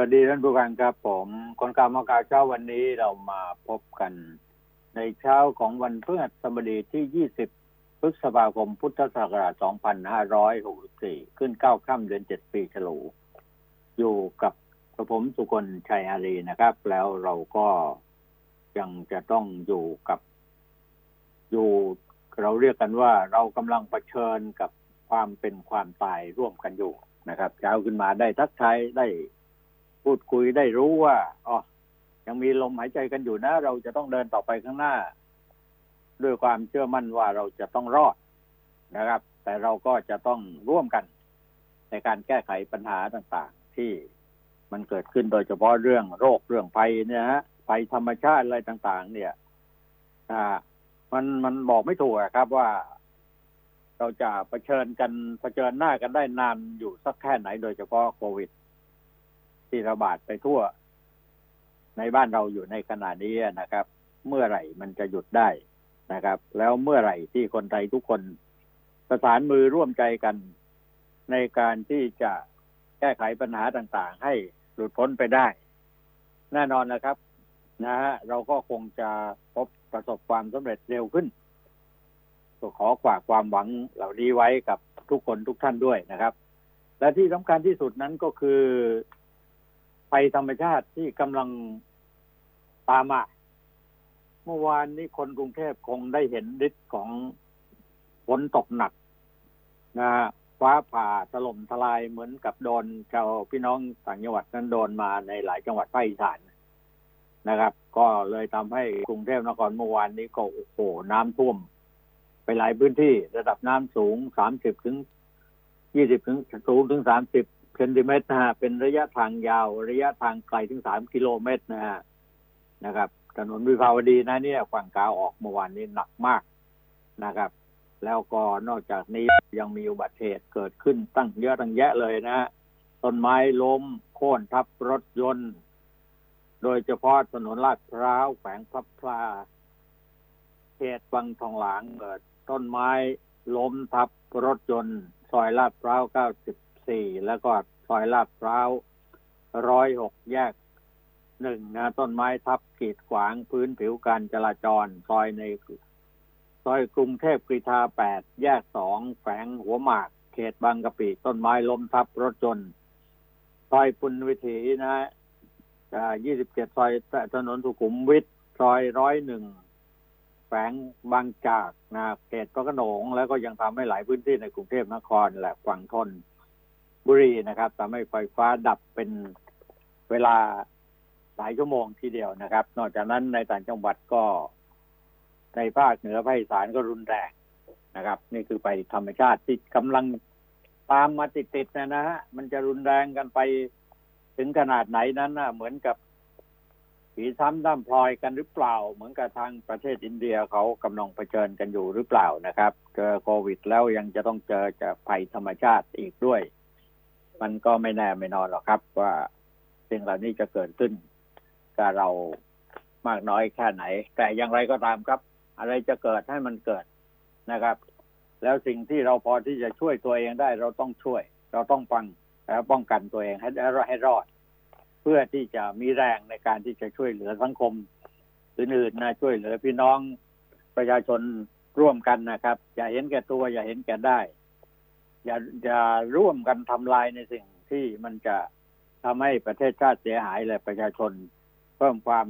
วัสดีท่านผู้การครับผม คนข่าวมาข่าเช้าวันนี้เรามาพบกัน ในเช้าของวันพฤหัสบดีที่ 20 พฤษภาคม พุทธศักราช 2564 ขึ้น 9 ค่ำเดือน 7 ปีฉลู อยู่กับกระผมสุคนชัยอารีนะครับ แล้วเราก็ยังจะต้องอยู่กับ อยู่เราเรียกกันว่าเรากำลังเผชิญกับความเป็นความตายร่วมกันอยู่นะครับ เช้าขึ้นมาได้ทักทายได้ พูดคุยได้รู้ว่าอ๋อยังมีลมหายใจกันอยู่นะ เราจะต้องเดินต่อไปข้างหน้า ด้วยความเชื่อมั่นว่าเราจะต้องรอดนะครับ แต่เราก็จะต้องร่วมกัน ในการแก้ไขปัญหาต่างๆ ที่มันเกิดขึ้นโดยเฉพาะเรื่องโรคเรื่องภัยเนี่ยฮะภัยธรรมชาติอะไรต่าง ๆ เนี่ยอ่ามันมันบอกไม่ถูกครับว่าเราจะะเผชิญกันเผชิญหน้ากันได้นานอยู่สักแค่ไหนโดยเฉพาะโควิด ที่ระบาดไปทั่ว ในบ้านเราอยู่ในขณะนี้นะครับ เมื่อไหร่มันจะหยุดได้นะครับ แล้วเมื่อไหร่ที่คนไทยทุกคนประสานมือร่วมใจกัน ในการที่จะแก้ไขปัญหาต่างๆ ให้หลุดพ้นไปได้ แน่นอนนะครับ นะฮะเราก็คงจะพบประสบความสำเร็จเร็วขึ้นก็ขอฝากความหวังเหล่านี้ไว้กับทุกคนทุกท่านด้วยนะครับ และที่สำคัญที่สุดนั้นก็คือ ภัยธรรมชาติที่กำลังตามมาเมื่อวานนี้คนกรุงเทพคงได้เห็นฤทธิ์ของฝนตกหนักนะฟ้าผ่าถล่มทลายเหมือนกับโดนชาวพี่น้องต่างจังหวัดนั้นโดนมาในหลายจังหวัดภาคอีสานนะครับ ก็เลยทำให้กรุงเทพนครเมื่อวานนี้ก็โอ้โหน้ำท่วม ไปหลายพื้นที่ระดับน้ำสูงสามสิบถึงยี่สิบถึงสูงถึงสามสิบ เซนติเมตรนะฮะเป็นระยะทางยาว ระยะทางไกลถึงสามกิโลเมตรนะฮะนะครับ ถนนวิภาวดีนะเนี่ยฝั่งกาวออกเมื่อวานนี้หนักมากนะครับ แล้วก็นอกจากนี้ยังมีอุบัติเหตุเกิดขึ้นตั้งเยอะตั้งแยะเลยนะฮะต้นไม้ล้มโค่นทับรถยนต์ โดยเฉพาะถนนลาดพร้าวแฝงพับพลาเขตบางทองหลางเกิด ต้นไม้ล้มทับรถยนต์ซอยลาดพร้าว 94แล้วก็ซอยลาดพร้าว106แยกหนึ่งนะต้นไม้ทับกีดขวางพื้นผิวการจราจร ซอยใน ซอยกรุงเทพกรีฑา8แยก2แฝงหัวหมาก เขตบางกะปิต้นไม้ล้มทับรถยนต์ซอยปุณวิถีนะ27ซอยถนนสุขุมวิทซอยร้อยหนึ่งแฝงบางจากนะเขตพระโขนงแล้วก็ยังทำให้หลายพื้นที่ในกรุงเทพนครแหละฝั่งทน บุรีนะครับทำให้ไฟฟ้าดับเป็นเวลาหลายชั่วโมงทีเดียวนะครับ นอกจากนั้นในต่างจังหวัดก็ในภาคเหนือภาคอีสานก็รุนแรงนะครับ นี่คือไปธรรมชาติที่กำลังตามมาติดๆนะนะฮะมันจะรุนแรงกันไปถึงขนาดไหนนั้นนะเหมือนกับผีซ้ำด้ามพลอยกันหรือเปล่า เหมือนกับทางประเทศอินเดียเขากำลังเผชิญกันอยู่หรือเปล่านะครับ เจอโควิดแล้วยังจะต้องเจอจะภัยธรรมชาติอีกด้วย มันก็ไม่แน่ไม่นอนหรอกครับ ว่าสิ่งเหล่านี้จะเกิดขึ้นกับเรามากน้อยแค่ไหน แต่อย่างไรก็ตามครับ อะไรจะเกิดให้มันเกิดนะครับ แล้วสิ่งที่เราพอที่จะช่วยตัวเองได้ เราต้องช่วย เราต้องปังแล้วป้องกันตัวเองให้ให้รอด เพื่อที่จะมีแรงในการที่จะช่วยเหลือสังคมอื่นๆนะช่วยเหลือพี่น้องประชาชนร่วมกันนะครับ อย่าเห็นแก่ตัว อย่าเห็นแก่ได้ อย่าอย่าร่วมกันทำลายในสิ่งที่มันจะทำให้ประเทศชาติเสียหายและประชาชน เพิ่มความ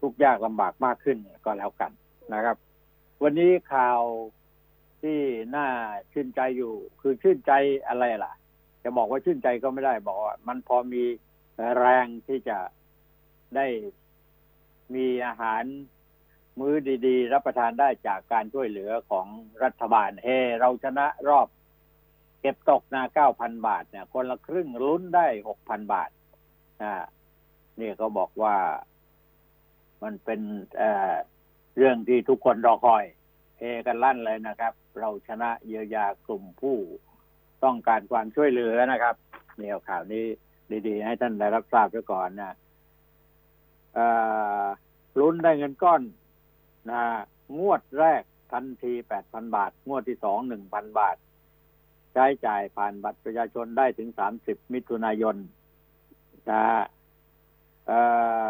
ทุกข์ยากลำบากมากขึ้นก็แล้วกันนะครับ วันนี้ข่าวที่น่าชื่นใจอยู่ คือชื่นใจอะไรล่ะ จะบอกว่าชื่นใจก็ไม่ได้บอกว่ามันพอมีแรงที่จะได้มีอาหารมื้อดี ๆ รับประทานได้จากการช่วยเหลือของรัฐบาลเฮเราชนะรอบ เก็บตกนาเก้าพันบาทเนี่ย คนละครึ่งลุ้นได้หกพันบาทอ่านี่ก็บอกว่ามันเป็นเเรื่องที่ทุกคนรอคอยเฮกันลั่นเลยนะครับ เราชนะเยียวยากลุ่มผู้ต้องการความช่วยเหลือนะครับเนี่ยข่าวนี้ดีๆ ให้ท่านได้รับทราบไว้ก่อนนะลุ้นได้เงินก้อนนะงวดแรกทันทีแปดพันบาท งวดที่สองหนึ่งพันบาท ใช้จ่ายผ่านบัตรประชาชนได้ถึงสามสิบมิถุนายนนะเอ่อ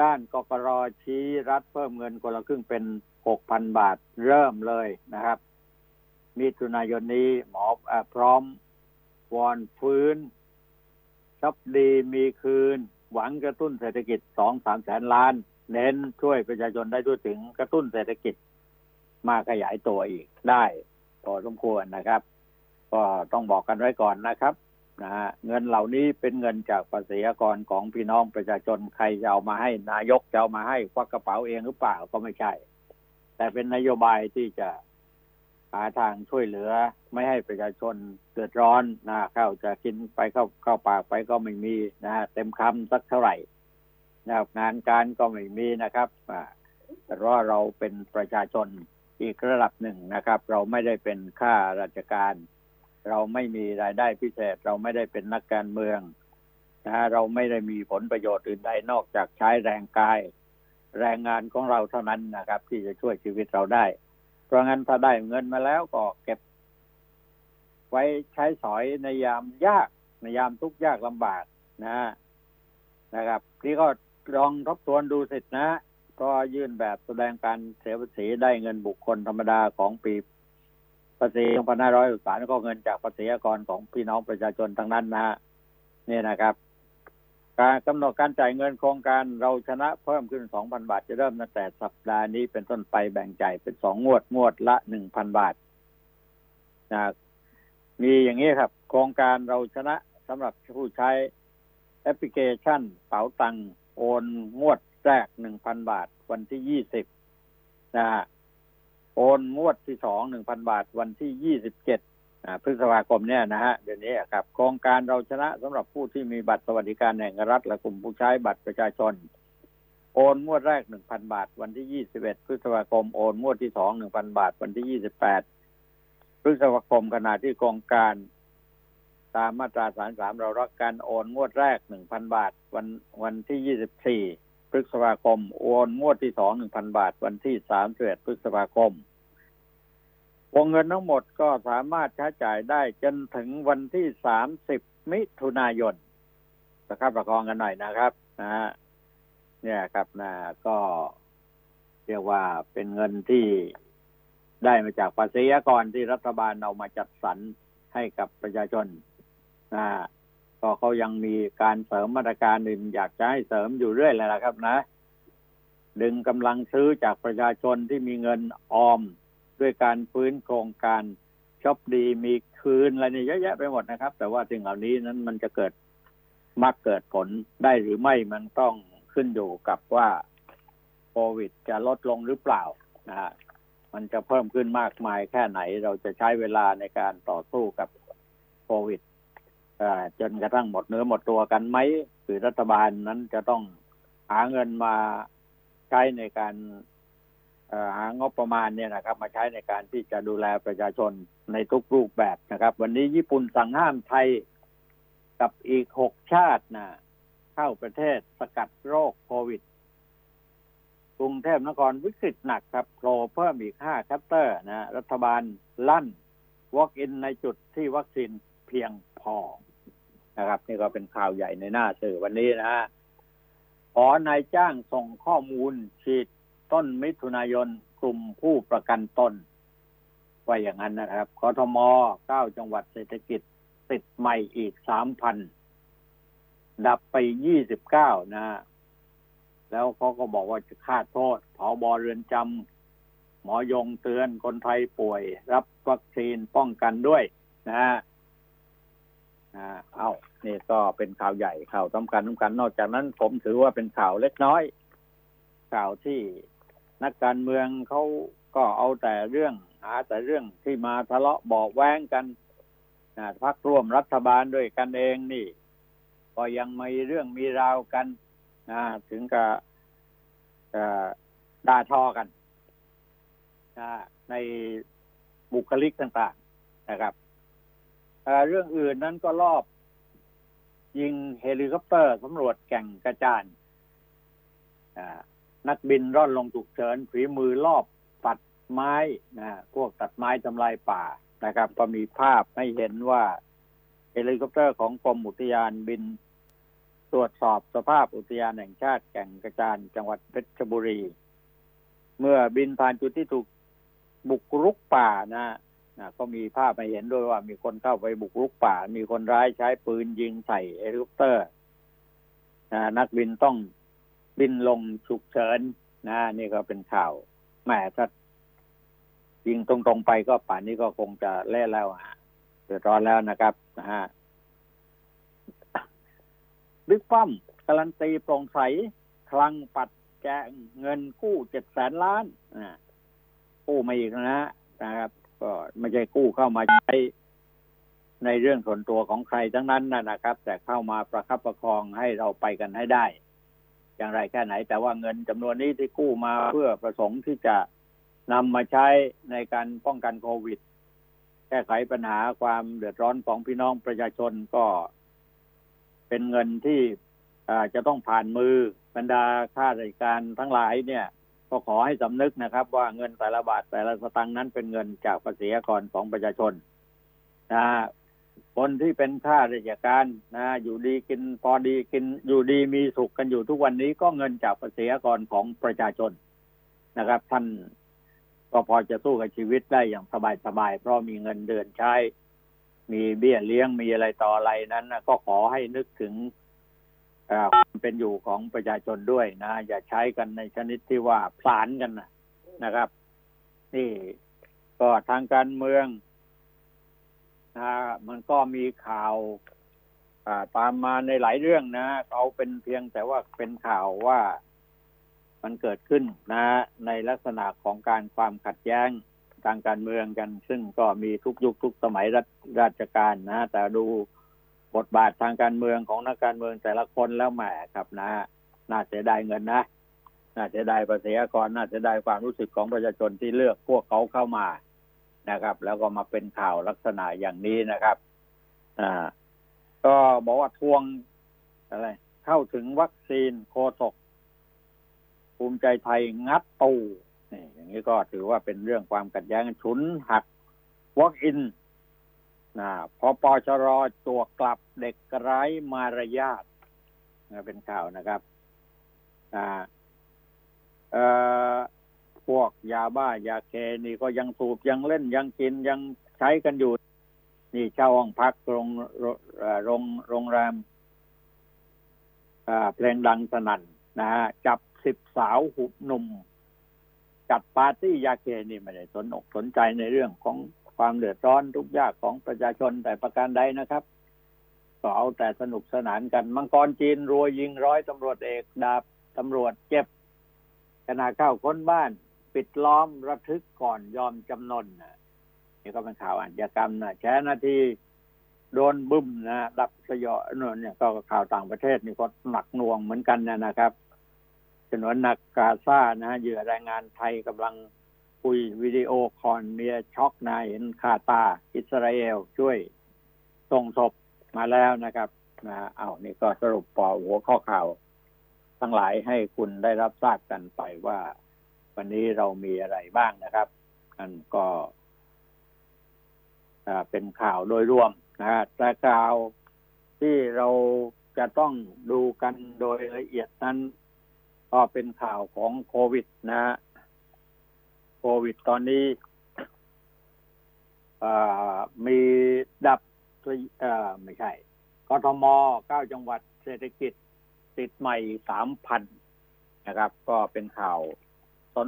ด้านกกรชี้รัฐเพิ่มเงินคนละครึ่งเป็นหกพันบาทเริ่มเลยนะครับ มิถุนายนนี้หมออพร้อมวอนฟื้นช็อปดีมีคืน หวังกระตุ้นเศรษฐกิจสองสามแสนล้าน เน้นช่วยประชาชนได้ด้วยถึงกระตุ้นเศรษฐกิจมาขยายตัวอีกได้พอสมควรนะครับ ก็ต้องบอกกันไว้ก่อนนะครับนะฮะเงินเหล่านี้เป็นเงินจากภาษีกรของพี่น้องประชาชนใครจะเอามาให้นายกจะเอามาให้ควักกระเป๋าเองหรือเปล่าก็ไม่ใช่ แต่เป็นนโยบายที่จะหาทางช่วยเหลือ ไม่ให้ประชาชนเดือดร้อนนะข้าวจะกินไปเข้าเข้าปากไปก็ไม่มีนะฮะเต็มคำสักเท่าไหร่นะงานการก็ไม่มีนะครับแต่ว่าเราเป็นประชาชนอีกระดับหนึ่งนะครับ เราไม่ได้เป็นข้าราชการ เราไม่มีรายได้พิเศษ เราไม่ได้เป็นนักการเมืองนะเราไม่ได้มีผลประโยชน์อื่นใดนอกจากใช้แรงกาย แรงงานของเราเท่านั้นนะครับ ที่จะช่วยชีวิตเราได้ เพราะงั้นถ้าได้เงินมาแล้วก็เก็บ ไว้ใช้สอยในยามยากในยามทุกข์ยากลำบากนะนะครับที่ก็ลองทบทวนดูสินะก็ยื่นแบบแสดงการเสียภาษีได้เงินบุคคลธรรมดาของปี ภาษี2563ก็เงินจากภาษีอากรของพี่น้องประชาชนทั้งนั้นนะฮะนี่นะครับ การกำหนดการจ่ายเงินโครงการเราชนะเพิ่มขึ้น 2,000 บาท จะเริ่มตั้งแต่สัปดาห์นี้เป็นต้นไปแบ่งจ่ายเป็นสองงวดงวดละ 1,000 บาทนะมีอย่างนี้ครับ โครงการเราชนะสำหรับผู้ใช้แอปพลิเคชันเป๋าตังโอนงวดแรกหนึ่งพันบาท วันที่ยี่สิบนะฮะ โอนงวดที่สองหนึ่งพันบาทวันที่ยี่สิบเจ็ดพฤษภาคมเนี่ยนะฮะเดี๋ยวนี้ครับโครงการเราชนะสำหรับผู้ที่มีบัตรสวัสดิการแห่งรัฐ และกลุ่มผู้ใช้บัตรประชาชน โอนงวดแรกหนึ่งพันบาท วันที่ยี่สิบเอ็ดพฤษภาคมโอนงวดที่สองหนึ่งพันบาท วันที่ยี่สิบแปดพฤษภาคมขณะที่โครงการตามมาตราสามสามเรารักการโอนงวดแรกหนึ่งพันบาท วันวันที่ยี่สิบสี่ ฤษภาคม โอนงวดที่สองหนึ่งพันบาท วันที่สามสิบเอ็ดพฤษภาคม วงเงินทั้งหมดก็สามารถใช้จ่ายได้จนถึงวันที่สามสิบมิถุนายนนะครับประคองกันหน่อยนะครับนะฮะเนี่ยครับนะก็เรียกว่าเป็นเงินที่ได้มาจากภาษีกรที่รัฐบาลเอามาจัดสรรให้กับประชาชนนะ ก็เขายังมีการเสริมมาตรการอื่นอยากจะให้เสริมอยู่เรื่อยเลยนะครับนะ ดึงกำลังซื้อจากประชาชนที่มีเงินออม ด้วยการฟื้นโครงการช็อปดีมีคืนอะไรนี่เยอะแยะไปหมดนะครับ แต่ว่าสิ่งเหล่านี้นั้นมันจะเกิดมักเกิดผลได้หรือไม่มันต้องขึ้นอยู่กับว่าโควิดจะลดลงหรือเปล่านะฮะมันจะเพิ่มขึ้นมากมายแค่ไหนเราจะใช้เวลาในการต่อสู้กับโควิด จนกระทั่งหมดเนื้อหมดตัวกันไหมหรือรัฐบาลนั้นจะต้องหาเงินมาใช้ในการหางบประมาณเนี่ยนะครับ มาใช้ในการที่จะดูแลประชาชนในทุกรูปแบบนะครับ วันนี้ญี่ปุ่นสั่งห้ามไทยกับอีกหกชาตินะเข้าประเทศสกัดโรคโควิด กรุงเทพนครวิกฤตหนักครับโผล่เพิ่มอีกห้าคลัสเตอร์นะรัฐบาลลั่น walk-in ในจุดที่วัคซีนเพียงพอ นะครับ นี่ก็เป็นข่าวใหญ่ในหน้าสื่อวันนี้นะฮะขอนายจ้างส่งข้อมูลฉีดต้นมิถุนายนกลุ่มผู้ประกันตนว่าอย่างนั้นนะครับกทมเก้าจังหวัดเศรษฐกิจติดใหม่อีกสามพันดับไปยี่สิบเก้านะ แล้วเขาก็บอกว่าจะฆ่าโทษผอบอเรือนจำหมอยงเตือนคนไทยป่วย รับวัคซีนป้องกันด้วยนะ ฮะเอานี่ก็เป็นข่าวใหญ่ข่าวสำคัญสำคัญนอกจากนั้นผมถือว่าเป็นข่าวเล็กน้อย ข่าวที่นักการเมืองเขาก็เอาแต่เรื่องหาแต่เรื่องที่มาทะเลาะบอกแว้งกันนะพักร่วมรัฐบาลด้วยกันเองนี่ ก็ยังมีเรื่องมีราวกันนะถึงกับด่าทอกันนะในบุคลิกต่าง ๆ นะครับ เรื่องอื่นนั้นก็ลอบ ยิงเฮลิคอปเตอร์สำรวจแก่งกระจานนักบินร่อนลงฉุกเฉินฝีมือลอบตัดไม้นะพวกตัดไม้ทำลายป่านะครับก็มีภาพให้เห็นว่าเฮลิคอปเตอร์ของกรมอุทยานบิน ตรวจสอบสภาพอุทยานแห่งชาติแก่งกระจานจังหวัดเพชรบุรี เมื่อบินผ่านจุดที่ถูกบุกรุกป่านะ นะก็มีภาพมาเห็นด้วยว่ามีคนเข้าไปบุกรุกป่า มีคนร้ายใช้ปืนยิงใส่เฮลิคอปเตอร์นะนักบินต้องบินลงฉุกเฉินนะนี่ก็เป็นข่าวแหมถ้ายิงตรงๆไปก็ป่านนี้ก็คงจะเล่แล้วฮะเดือดร้อนแล้วนะครับนะฮะบิ๊กป้อมการันตีโปร่งใสคลังปัดแจงเงินกู้เจ็ดแสนล้านนะกู้มาอีกนะนะครับ ก็ไม่ใช่กู้เข้ามาใช้ในเรื่องส่วนตัวของใครทั้งนั้นนะครับ แต่เข้ามาประคับประคองให้เราไปกันให้ได้ อย่างไรแค่ไหน แต่ว่าเงินจำนวนนี้ที่กู้มาเพื่อประสงค์ที่จะนำมาใช้ในการป้องกันโควิด แก้ไขปัญหาความเดือดร้อนของพี่น้องประชาชนก็เป็นเงินที่จะต้องผ่านมือบรรดาข้าราชการทั้งหลายเนี่ย ก็ขอให้สำนึกนะครับ ว่าเงินแต่ละบาทแต่ละสตางค์นั้นเป็นเงินจากภาษีกรของประชาชนนะคนที่เป็นข้าราชการนะอยู่ดีกินพอดีกินอยู่ดีมีสุขกันอยู่ทุกวันนี้ก็เงินจากภาษีกรของประชาชนนะครับ ท่านก็พอจะสู้กับชีวิตได้อย่างสบายๆเพราะมีเงินเดือนใช้ มีเบี้ยเลี้ยงมีอะไรต่ออะไรนั้นก็ขอให้นึกถึง ความเป็นอยู่ของประชาชนด้วยนะ อย่าใช้กันในชนิดที่ว่าผลานกันนะนะครับ นี่ก็ทางการเมืองนะมันก็มีข่าวตามมาในหลายเรื่องนะเอาเป็นเพียงแต่ว่าเป็นข่าวว่ามันเกิดขึ้นนะ ในลักษณะของการความขัดแย้งทางการเมืองกัน ซึ่งก็มีทุกยุคทุกสมัยรัราชการนะ แต่ดู บทบาททางการเมืองของนักการเมืองแต่ละคนแล้วแหมครับนะ น่าเสียดายเงินนะ น่าเสียดายภาษีกรน่าเสียดายความรู้สึกของประชาชนที่เลือกพวกเขาเข้ามานะครับ แล้วก็มาเป็นข่าวลักษณะอย่างนี้นะครับอ่าก็บอกว่าทวงอะไร เข้าถึงวัคซีนโคศกภูมิใจไทยงัดตูนี่อย่างนี้ก็ถือว่าเป็นเรื่องความขัดแย้งฉุนหักวอล์กอิน นะพอปชรตัวกลับเด็กไร้มารยาทนะเป็นข่าวนะครับอ่าเอ่อพวกยาบ้ายาเคนี่ก็ยังสูบยังเล่นยังกินยังใช้กันอยู่ นี่เช่าห้องพักโรงโรงโรงแรมเพลงดังสนั่นนะฮะจับสิบสาวหุบหนุ่มจัดปาร์ตี้ยาเคนี่ไม่ได้สนอกสนใจในเรื่องของ ความเดือดร้อนทุกยากของประชาชนแต่ประการใดนะครับก็เอาแต่สนุกสนานกัน มังกรจีนรัวยิงร้อยตำรวจเอกดาบตำรวจเจ็บขณะเข้าค้นบ้าน ปิดล้อมระทึกก่อนยอมจำนนนี่ก็เป็นข่าวอาชญากรรมนะแช้นาทีโดนบึ้มนะดับสยองเนี่ยก็ข่าวต่างประเทศนี่ก็หนักหน่วงเหมือนกันนะครับฉนวนนักกาซานะเหยื่อแรงงานไทยกำลัง คุยวิดีโอคอลเมียช็อกนายเห็นคาตา อิสราเอลช่วยส่งศพมาแล้วนะครับนะเอานี่ก็สรุปปอหัวข้อข่าว ทั้งหลายให้คุณได้รับทราบกันไปว่า วันนี้เรามีอะไรบ้างนะครับอันก็เป็นข่าวโดยรวมนะฮะแต่ข่าวที่เราจะต้องดูกันโดยละเอียดนั้น ก็เป็นข่าวของโควิดนะโค วิดตอนนี้มีดับไม่ใช่กทมเก้าจังหวัดเศรษฐกิจติดใหม่สามพันนะครับ ก็เป็นข่าว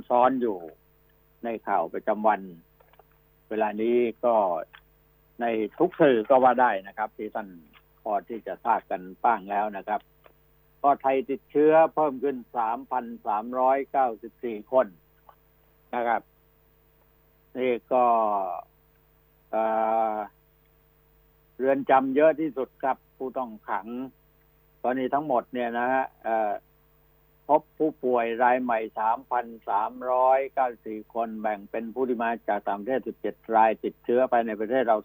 ซ้อนๆอยู่ในข่าวประจำวัน เวลานี้ก็ในทุกสื่อก็ว่าได้นะครับ ที่ท่านพอที่จะทราบกันบ้างแล้วนะครับ ก็ไทยติดเชื้อเพิ่มขึ้น 3,394 คนนะครับ นี่ก็เรือนจำเยอะที่สุดครับผู้ต้องขังตอนนี้ทั้งหมดเนี่ยนะฮะพบผู้ป่วยรายใหม่ 3,394 คนแบ่งเป็นผู้ที่มาจากต่างประเทศ 17 รายติดเชื้อไปในประเทศเรา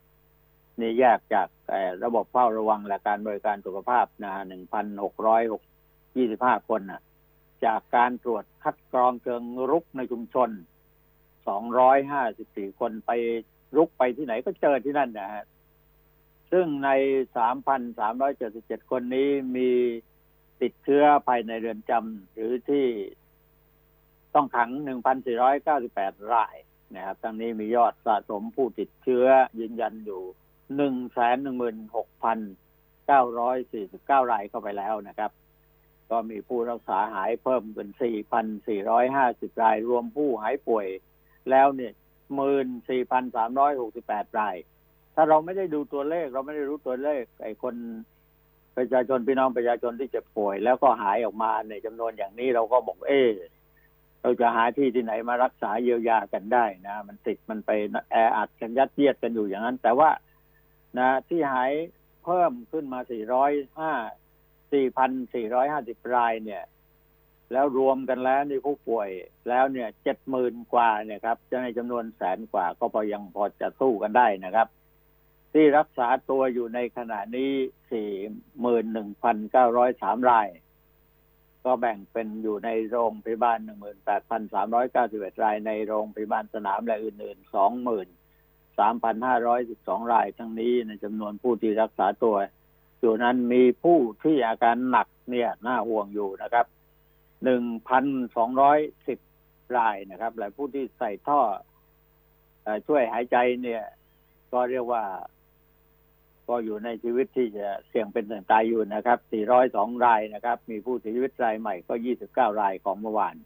3,377 นี่แยกจากระบบเฝ้าระวังและการบริการสุขภาพนะหนึ่งพันหกร้อยหกยี่สิบห้าคนนะจากการตรวจคัดกรองเชิงรุกในชุมชน สองร้อยห้าสิบสี่คนไปรุกไปที่ไหนก็เจอที่นั่นนะฮะ ซึ่งใน3,377คนนี้มีติดเชื้อภายในเรือนจำหรือที่ต้องขัง1,498รายนะครับทั้งนี้มียอดสะสมผู้ติดเชื้อยืนยันอยู่116,949รายเข้าไปแล้วนะครับ ก็มีผู้รักษาหายเพิ่มเป็น4,450ราย รวมผู้หายป่วย แล้วเนี่ย14,368ราย ถ้าเราไม่ได้ดูตัวเลข เราไม่ได้รู้ตัวเลขไอ้คนประชาชนพี่น้องประชาชนที่เจ็บป่วย แล้วก็หายออกมาในจำนวนอย่างนี้เราก็บอกเออเราจะหาที่ที่ไหนมารักษาเยียวยากันได้นะ มันติดมันไปแออัดกันยัดเยียดกันอยู่อย่างนั้น แต่ว่านะ ที่หายเพิ่มขึ้นมา 405 4,450 รายเนี่ย แล้วรวมกันแล้วนี่ผู้ป่วยแล้วเนี่ยเจ็ดหมื่นกว่าเนี่ยครับจะในจำนวนแสนกว่าก็พอยังพอจะสู้กันได้นะครับ ที่รักษาตัวอยู่ในขณะนี้สี่หมื่นหนึ่งพันเก้าร้อยสามราย ก็แบ่งเป็นอยู่ในโรงพยาบาลหนึ่งหมื่นแปดพันสามร้อยเก้าสิบเอ็ดราย ในโรงพยาบาลสนามและอื่นๆสองหมื่นสามพันห้าร้อยสิบสองราย ทั้งนี้ในจำนวนผู้ที่รักษาตัวอยู่นั้นมีผู้ที่อาการหนักเนี่ยน่าห่วงอยู่นะครับ หนึ่งพันสองร้อยสิบรายนะครับและผู้ที่ใส่ท่อช่วยหายใจเนี่ย ก็เรียกว่า ก็อยู่ในชีวิตที่จะเสี่ยงเป็นเสี่ยงตายอยู่นะครับ 402 รายนะครับ มีผู้เสียชีวิตรายใหม่ก็ 29 รายของเมื่อวาน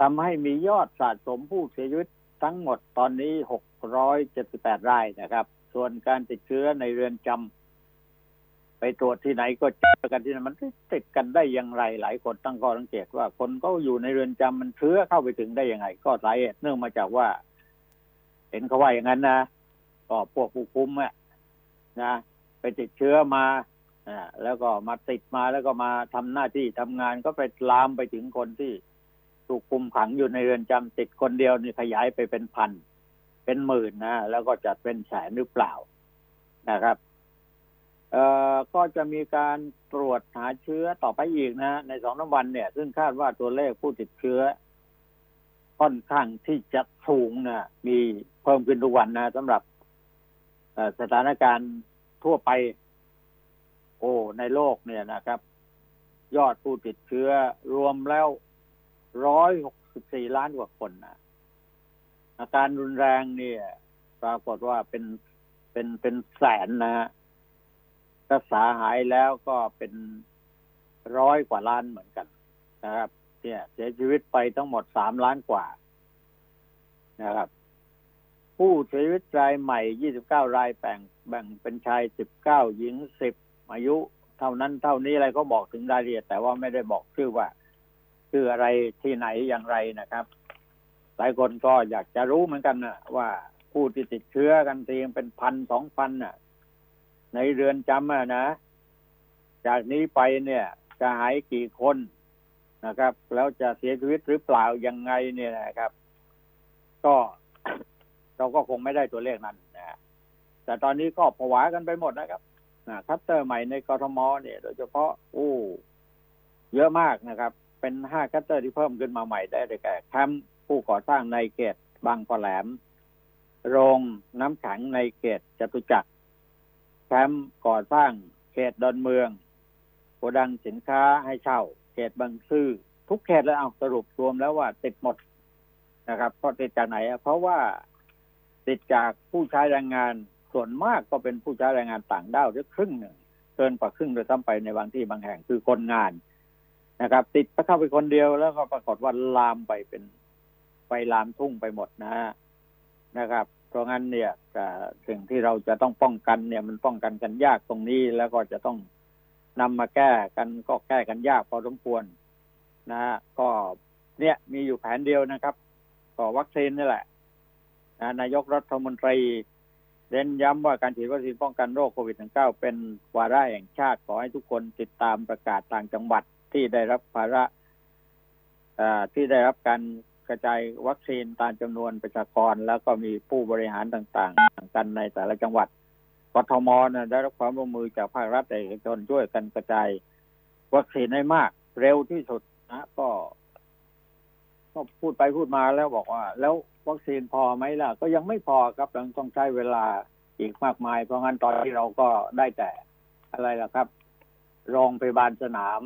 ทำให้มียอดสะสมผู้เสียชีวิตทั้งหมดตอนนี้ 678 รายนะครับ ส่วนการติดเชื้อในเรือนจำ ไปตรวจที่ไหนก็เจอกันที่นั่นมันติดกันได้อย่างไร หลายคนตั้งข้อสังเกตว่าคนก็อยู่ในเรือนจำมันเชื้อเข้าไปถึงได้ยังไง ก็สาเหตุเนื่องมาจากว่า เห็นเขาว่าอย่างนั้นนะก็พวกผู้คุมอะนะไปติดเชื้อมาอ่าแล้วก็มาติดมาแล้วก็มาทำหน้าที่ทำงานก็ไปลามไปถึงคนที่ถูกคุมขังอยู่ในเรือนจำติดคนเดียวนี่ขยายไปเป็นพัน เป็นหมื่นนะแล้วก็จะเป็นแสนหรือเปล่านะครับ เอ่อก็จะมีการตรวจหาเชื้อต่อไปอีกนะในสองน้ำวันเนี่ย ซึ่งคาดว่าตัวเลขผู้ติดเชื้อ ค่อนข้างที่จะสูงนะมีเพิ่มขึ้นทุกวันนะสำหรับสถานการณ์ทั่วไป โอ้ในโลกเนี่ยนะครับ ยอดผู้ติดเชื้อรวมแล้วร้อยหกสิบสี่ล้านกว่าคนนะอาการรุนแรงเนี่ย ปรากฏว่าเป็นเป็นเป็นแสนนะฮะ รักษาหายแล้วก็เป็นร้อยกว่าล้านเหมือนกันนะครับ เนี่ยเสียชีวิตไปทั้งหมดสามล้านกว่านะครับ ผู้เสียชีวิตรายใหม่29รายแบ่งแบ่งเป็นชาย19หญิง10อายุเท่านั้นเท่านี้อะไรก็บอกถึงรายละเอียด แต่ว่าไม่ได้บอกชื่อว่าชื่ออะไรที่ไหนอย่างไรนะครับ หลายคนก็อยากจะรู้เหมือนกันนะว่าผู้ที่ติดเชื้อกันทีเป็นพันสองพันน่ะ ในเรือนจำนะ จากนี้ไปเนี่ย จะหายกี่คนนะครับ แล้วจะเสียชีวิตหรือเปล่ายังไงเนี่ยนะครับ ก็เราก็คงไม่ได้ตัวเลขนั้นนะแต่ตอนนี้ก็ผวากันไปหมดนะครับนะคลัสเตอร์ใหม่ในกทมเนี่ย โดยเฉพาะโอ้เยอะมากนะครับ เป็นห้าคลัสเตอร์ที่เพิ่มขึ้นมาใหม่ได้แก่แคมป์ผู้ก่อสร้างในเขตบางคอแหลม โรงน้ำแข็งในเขตจตุจักร แคมป์ก่อสร้างเขตดอนเมืองโกดังสินค้าให้เช่า เขตบางซื่อทุกเขตแล้วเอาสรุปรวมแล้วว่าติดหมดนะครับเพราะติดจากไหนเพราะว่าติดจากผู้ใช้แรงงานส่วนมากก็เป็นผู้ใช้แรงงานต่างด้าวถึงครึ่งหนึ่งเกินกว่าครึ่งโดยซ้ำไปในบางที่บางแห่งคือคนงานนะครับ ติดเข้าไปคนเดียวแล้วก็ปรากฏว่าลามไปเป็นไปลามทุ่งไปหมดนะนะครับ เพราะงั้นเนี่ยสิ่งที่เราจะต้องป้องกันเนี่ยมันป้องกันกันยากตรงนี้แล้วก็จะต้องนำมาแก้กันก็แก้กันยากพอสมควรนะก็เนี่ยมีอยู่แผนเดียวนะครับก็วัคซีนนี่แหละนายกรัฐมนตรีเน้นย้ำว่าการฉีดวัคซีนป้องกันโรคโควิด -19 เป็นวาระแห่งชาติขอให้ทุกคนติดตามประกาศต่างจังหวัดที่ได้รับภาระที่ได้รับการ กระจายวัคซีนตามจำนวนประชากร แล้วก็มีผู้บริหารต่างๆ กันในแต่ละจังหวัดกทมนะได้รับความร่วมมือจากภาครัฐเอกชนช่วยกันกระจายวัคซีนให้มาก เร็วที่สุดนะก็ก็พูดไปพูดมาแล้วบอกว่า แล้ววัคซีนพอไหมล่ะ ก็ยังไม่พอครับยังต้องใช้เวลาอีกมากมาย เพราะงั้นตอนที่เราก็ได้แต่อะไรล่ะครับ โรงพยาบาลสนาม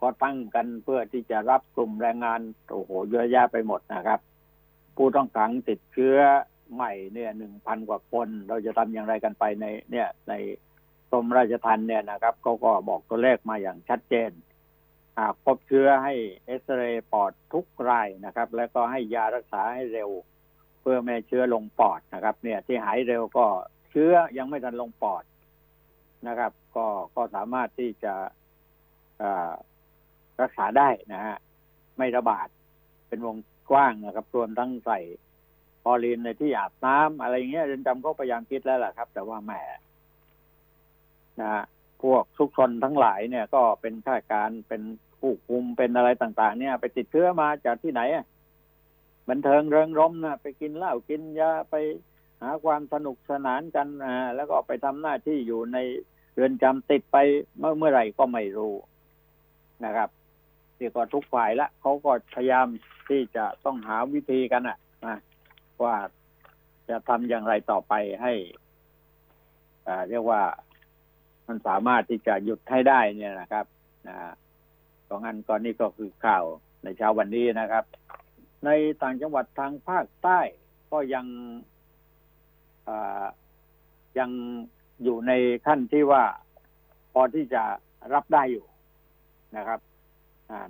ก็ตั้งกันเพื่อที่จะรับกลุ่มแรงงานโอ้โหเยอะแยะไปหมดนะครับ ผู้ต้องขังติดเชื้อใหม่เนี่ยหนึ่งพันกว่าคน เราจะทำอย่างไรกันไปในเนี่ยในกรมราชทัณฑ์เนี่ยนะครับเขาก็บอกตัวเลขมาอย่างชัดเจนหากพบเชื้อให้เอ็กซเรย์ปอดทุกรายนะครับ แล้วก็ให้ยารักษาให้เร็ว เพื่อไม่ให้เชื้อลงปอดนะครับ เนี่ยที่หายเร็วก็เชื้อยังไม่ทันลงปอดนะครับ ก็ก็สามารถที่จะอ่า รักษาได้นะฮะไม่ระบาด เป็นวงกว้างนะครับรวมทั้งใส่คลอรีนในที่อาบน้ำอะไรเงี้ยเรือนจำก็พยายามคิดแล้วแหละครับ แต่ว่าแหมนะฮะพวกทุกชนทั้งหลายเนี่ย ก็เป็นข้าราชการเป็นผู้คุมเป็นอะไรต่าง ๆ เนี่ย ไปติดเชื้อมาจากที่ไหนบันเทิงเริงรมนะไปกินเหล้ากินยาไปหาความสนุกสนานกันอ่าแล้วก็ไปทำหน้าที่อยู่ในเรือนจำติดไปเมื่อเมื่อไหร่ก็ไม่รู้นะครับ นี่ก็ทุกฝ่ายละเขาก็พยายามที่จะต้องหาวิธีกันอะนะว่าจะทำอย่างไรต่อไปให้อ่าเรียกว่ามันสามารถที่จะหยุดให้ได้เนี่ยนะครับนะเพราะงั้นก็นี่ก็คือข่าวในเช้าวันนี้นะครับ ในต่างจังหวัดทางภาคใต้ก็ยังอ่ายังอยู่ในขั้นที่ว่าพอที่จะรับได้อยู่นะครับ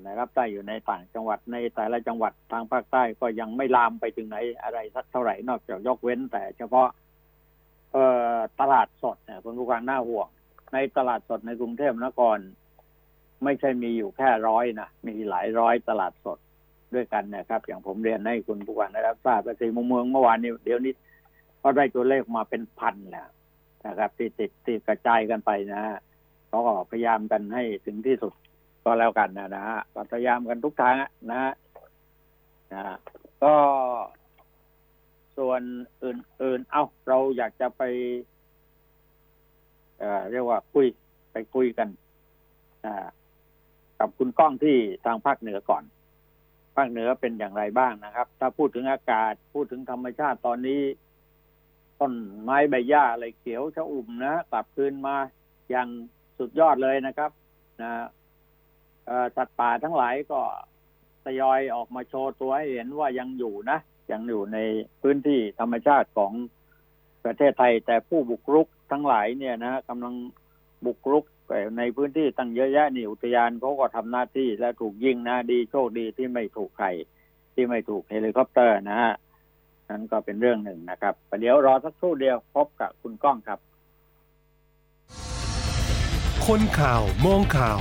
นะครับได้อยู่ในต่างจังหวัดในแต่ละจังหวัดทางภาคใต้ก็ยังไม่ลามไปถึงไหนอะไรสักเท่าไหร่นอกจากยกเว้น แต่เฉพาะเอ่อตลาดสดเนี่ยคุณผู้ฟังน่าห่วง ในตลาดสดในกรุงเทพนครไม่ใช่มีอยู่แค่ร้อยนะมีหลายร้อยตลาดสดด้วยกันนะครับ อย่างผมเรียนให้คุณผู้ฟังได้รับทราบไปสี่มุมเมืองเมื่อวานนี้เดี๋ยวนี้ก็ได้ตัวเลขมาเป็นพันแล้วนะครับที่ติดติดกระจายกันไปนะฮะเขาก็พยายามกันให้ถึงที่สุด ก็แล้วกันนะนะฮะพยายามกันทุกทางนะฮะนะก็ส่วนอื่น ๆ เอ้า เราอยากจะไปเอ่อเรียกว่าคุยไปคุยกันอ่ากับคุณก้องที่ทางภาคเหนือก่อน ภาคเหนือเป็นอย่างไรบ้างนะครับ ถ้าพูดถึงอากาศ พูดถึงธรรมชาติตอนนี้ ต้นไม้ใบหญ้าอะไรเขียวชอุ่มนะกลับคืนมาอย่างสุดยอดเลยนะครับ นะ สัตว์ป่าทั้งหลายก็ทยอยออกมาโชว์ตัวให้เห็นว่ายังอยู่นะ ยังอยู่ในพื้นที่ธรรมชาติของประเทศไทย แต่ผู้บุกรุกทั้งหลายเนี่ยนะกำลังบุกรุกในพื้นที่ตั้งเยอะแยะนี่อุทยานเขาก็ทำหน้าที่และถูกยิงนะดีโชคดีที่ไม่ถูกใครที่ไม่ถูกเฮลิคอปเตอร์นะฮะนั่นก็เป็นเรื่องหนึ่งนะครับประเดี๋ยวรอสักครู่เดียวพบกับคุณก้องครับ คนข่าวมองข่าว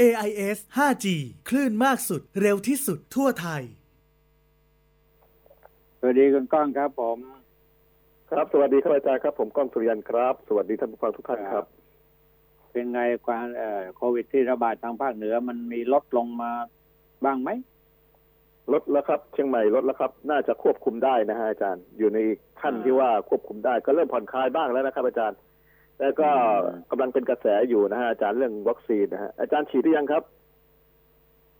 AIS 5G คลื่นมากสุดเร็วที่สุดทั่วไทย สวัสดีคุณก้องครับผม ครับสวัสดีครับอาจารย์ครับ ผมก้องสุริยันครับ สวัสดีท่านผู้ฟังทุกท่านครับ เป็นไงความเอ่อโควิดที่ระบาดทางภาคเหนือมันมีลดลงมาบ้างไหมลดแล้วครับ เชียงใหม่ลดแล้วครับ น่าจะควบคุมได้นะฮะอาจารย์ อยู่ในขั้นอ่าที่ว่าควบคุมได้ก็เริ่มผ่อนคลายบ้างแล้วนะครับ อาจารย์ แต่ก็อืมกำลังเป็นกระแสอยู่นะฮะอาจารย์เรื่องวัคซีนนะฮะอาจารย์ฉีดหรือยังครับ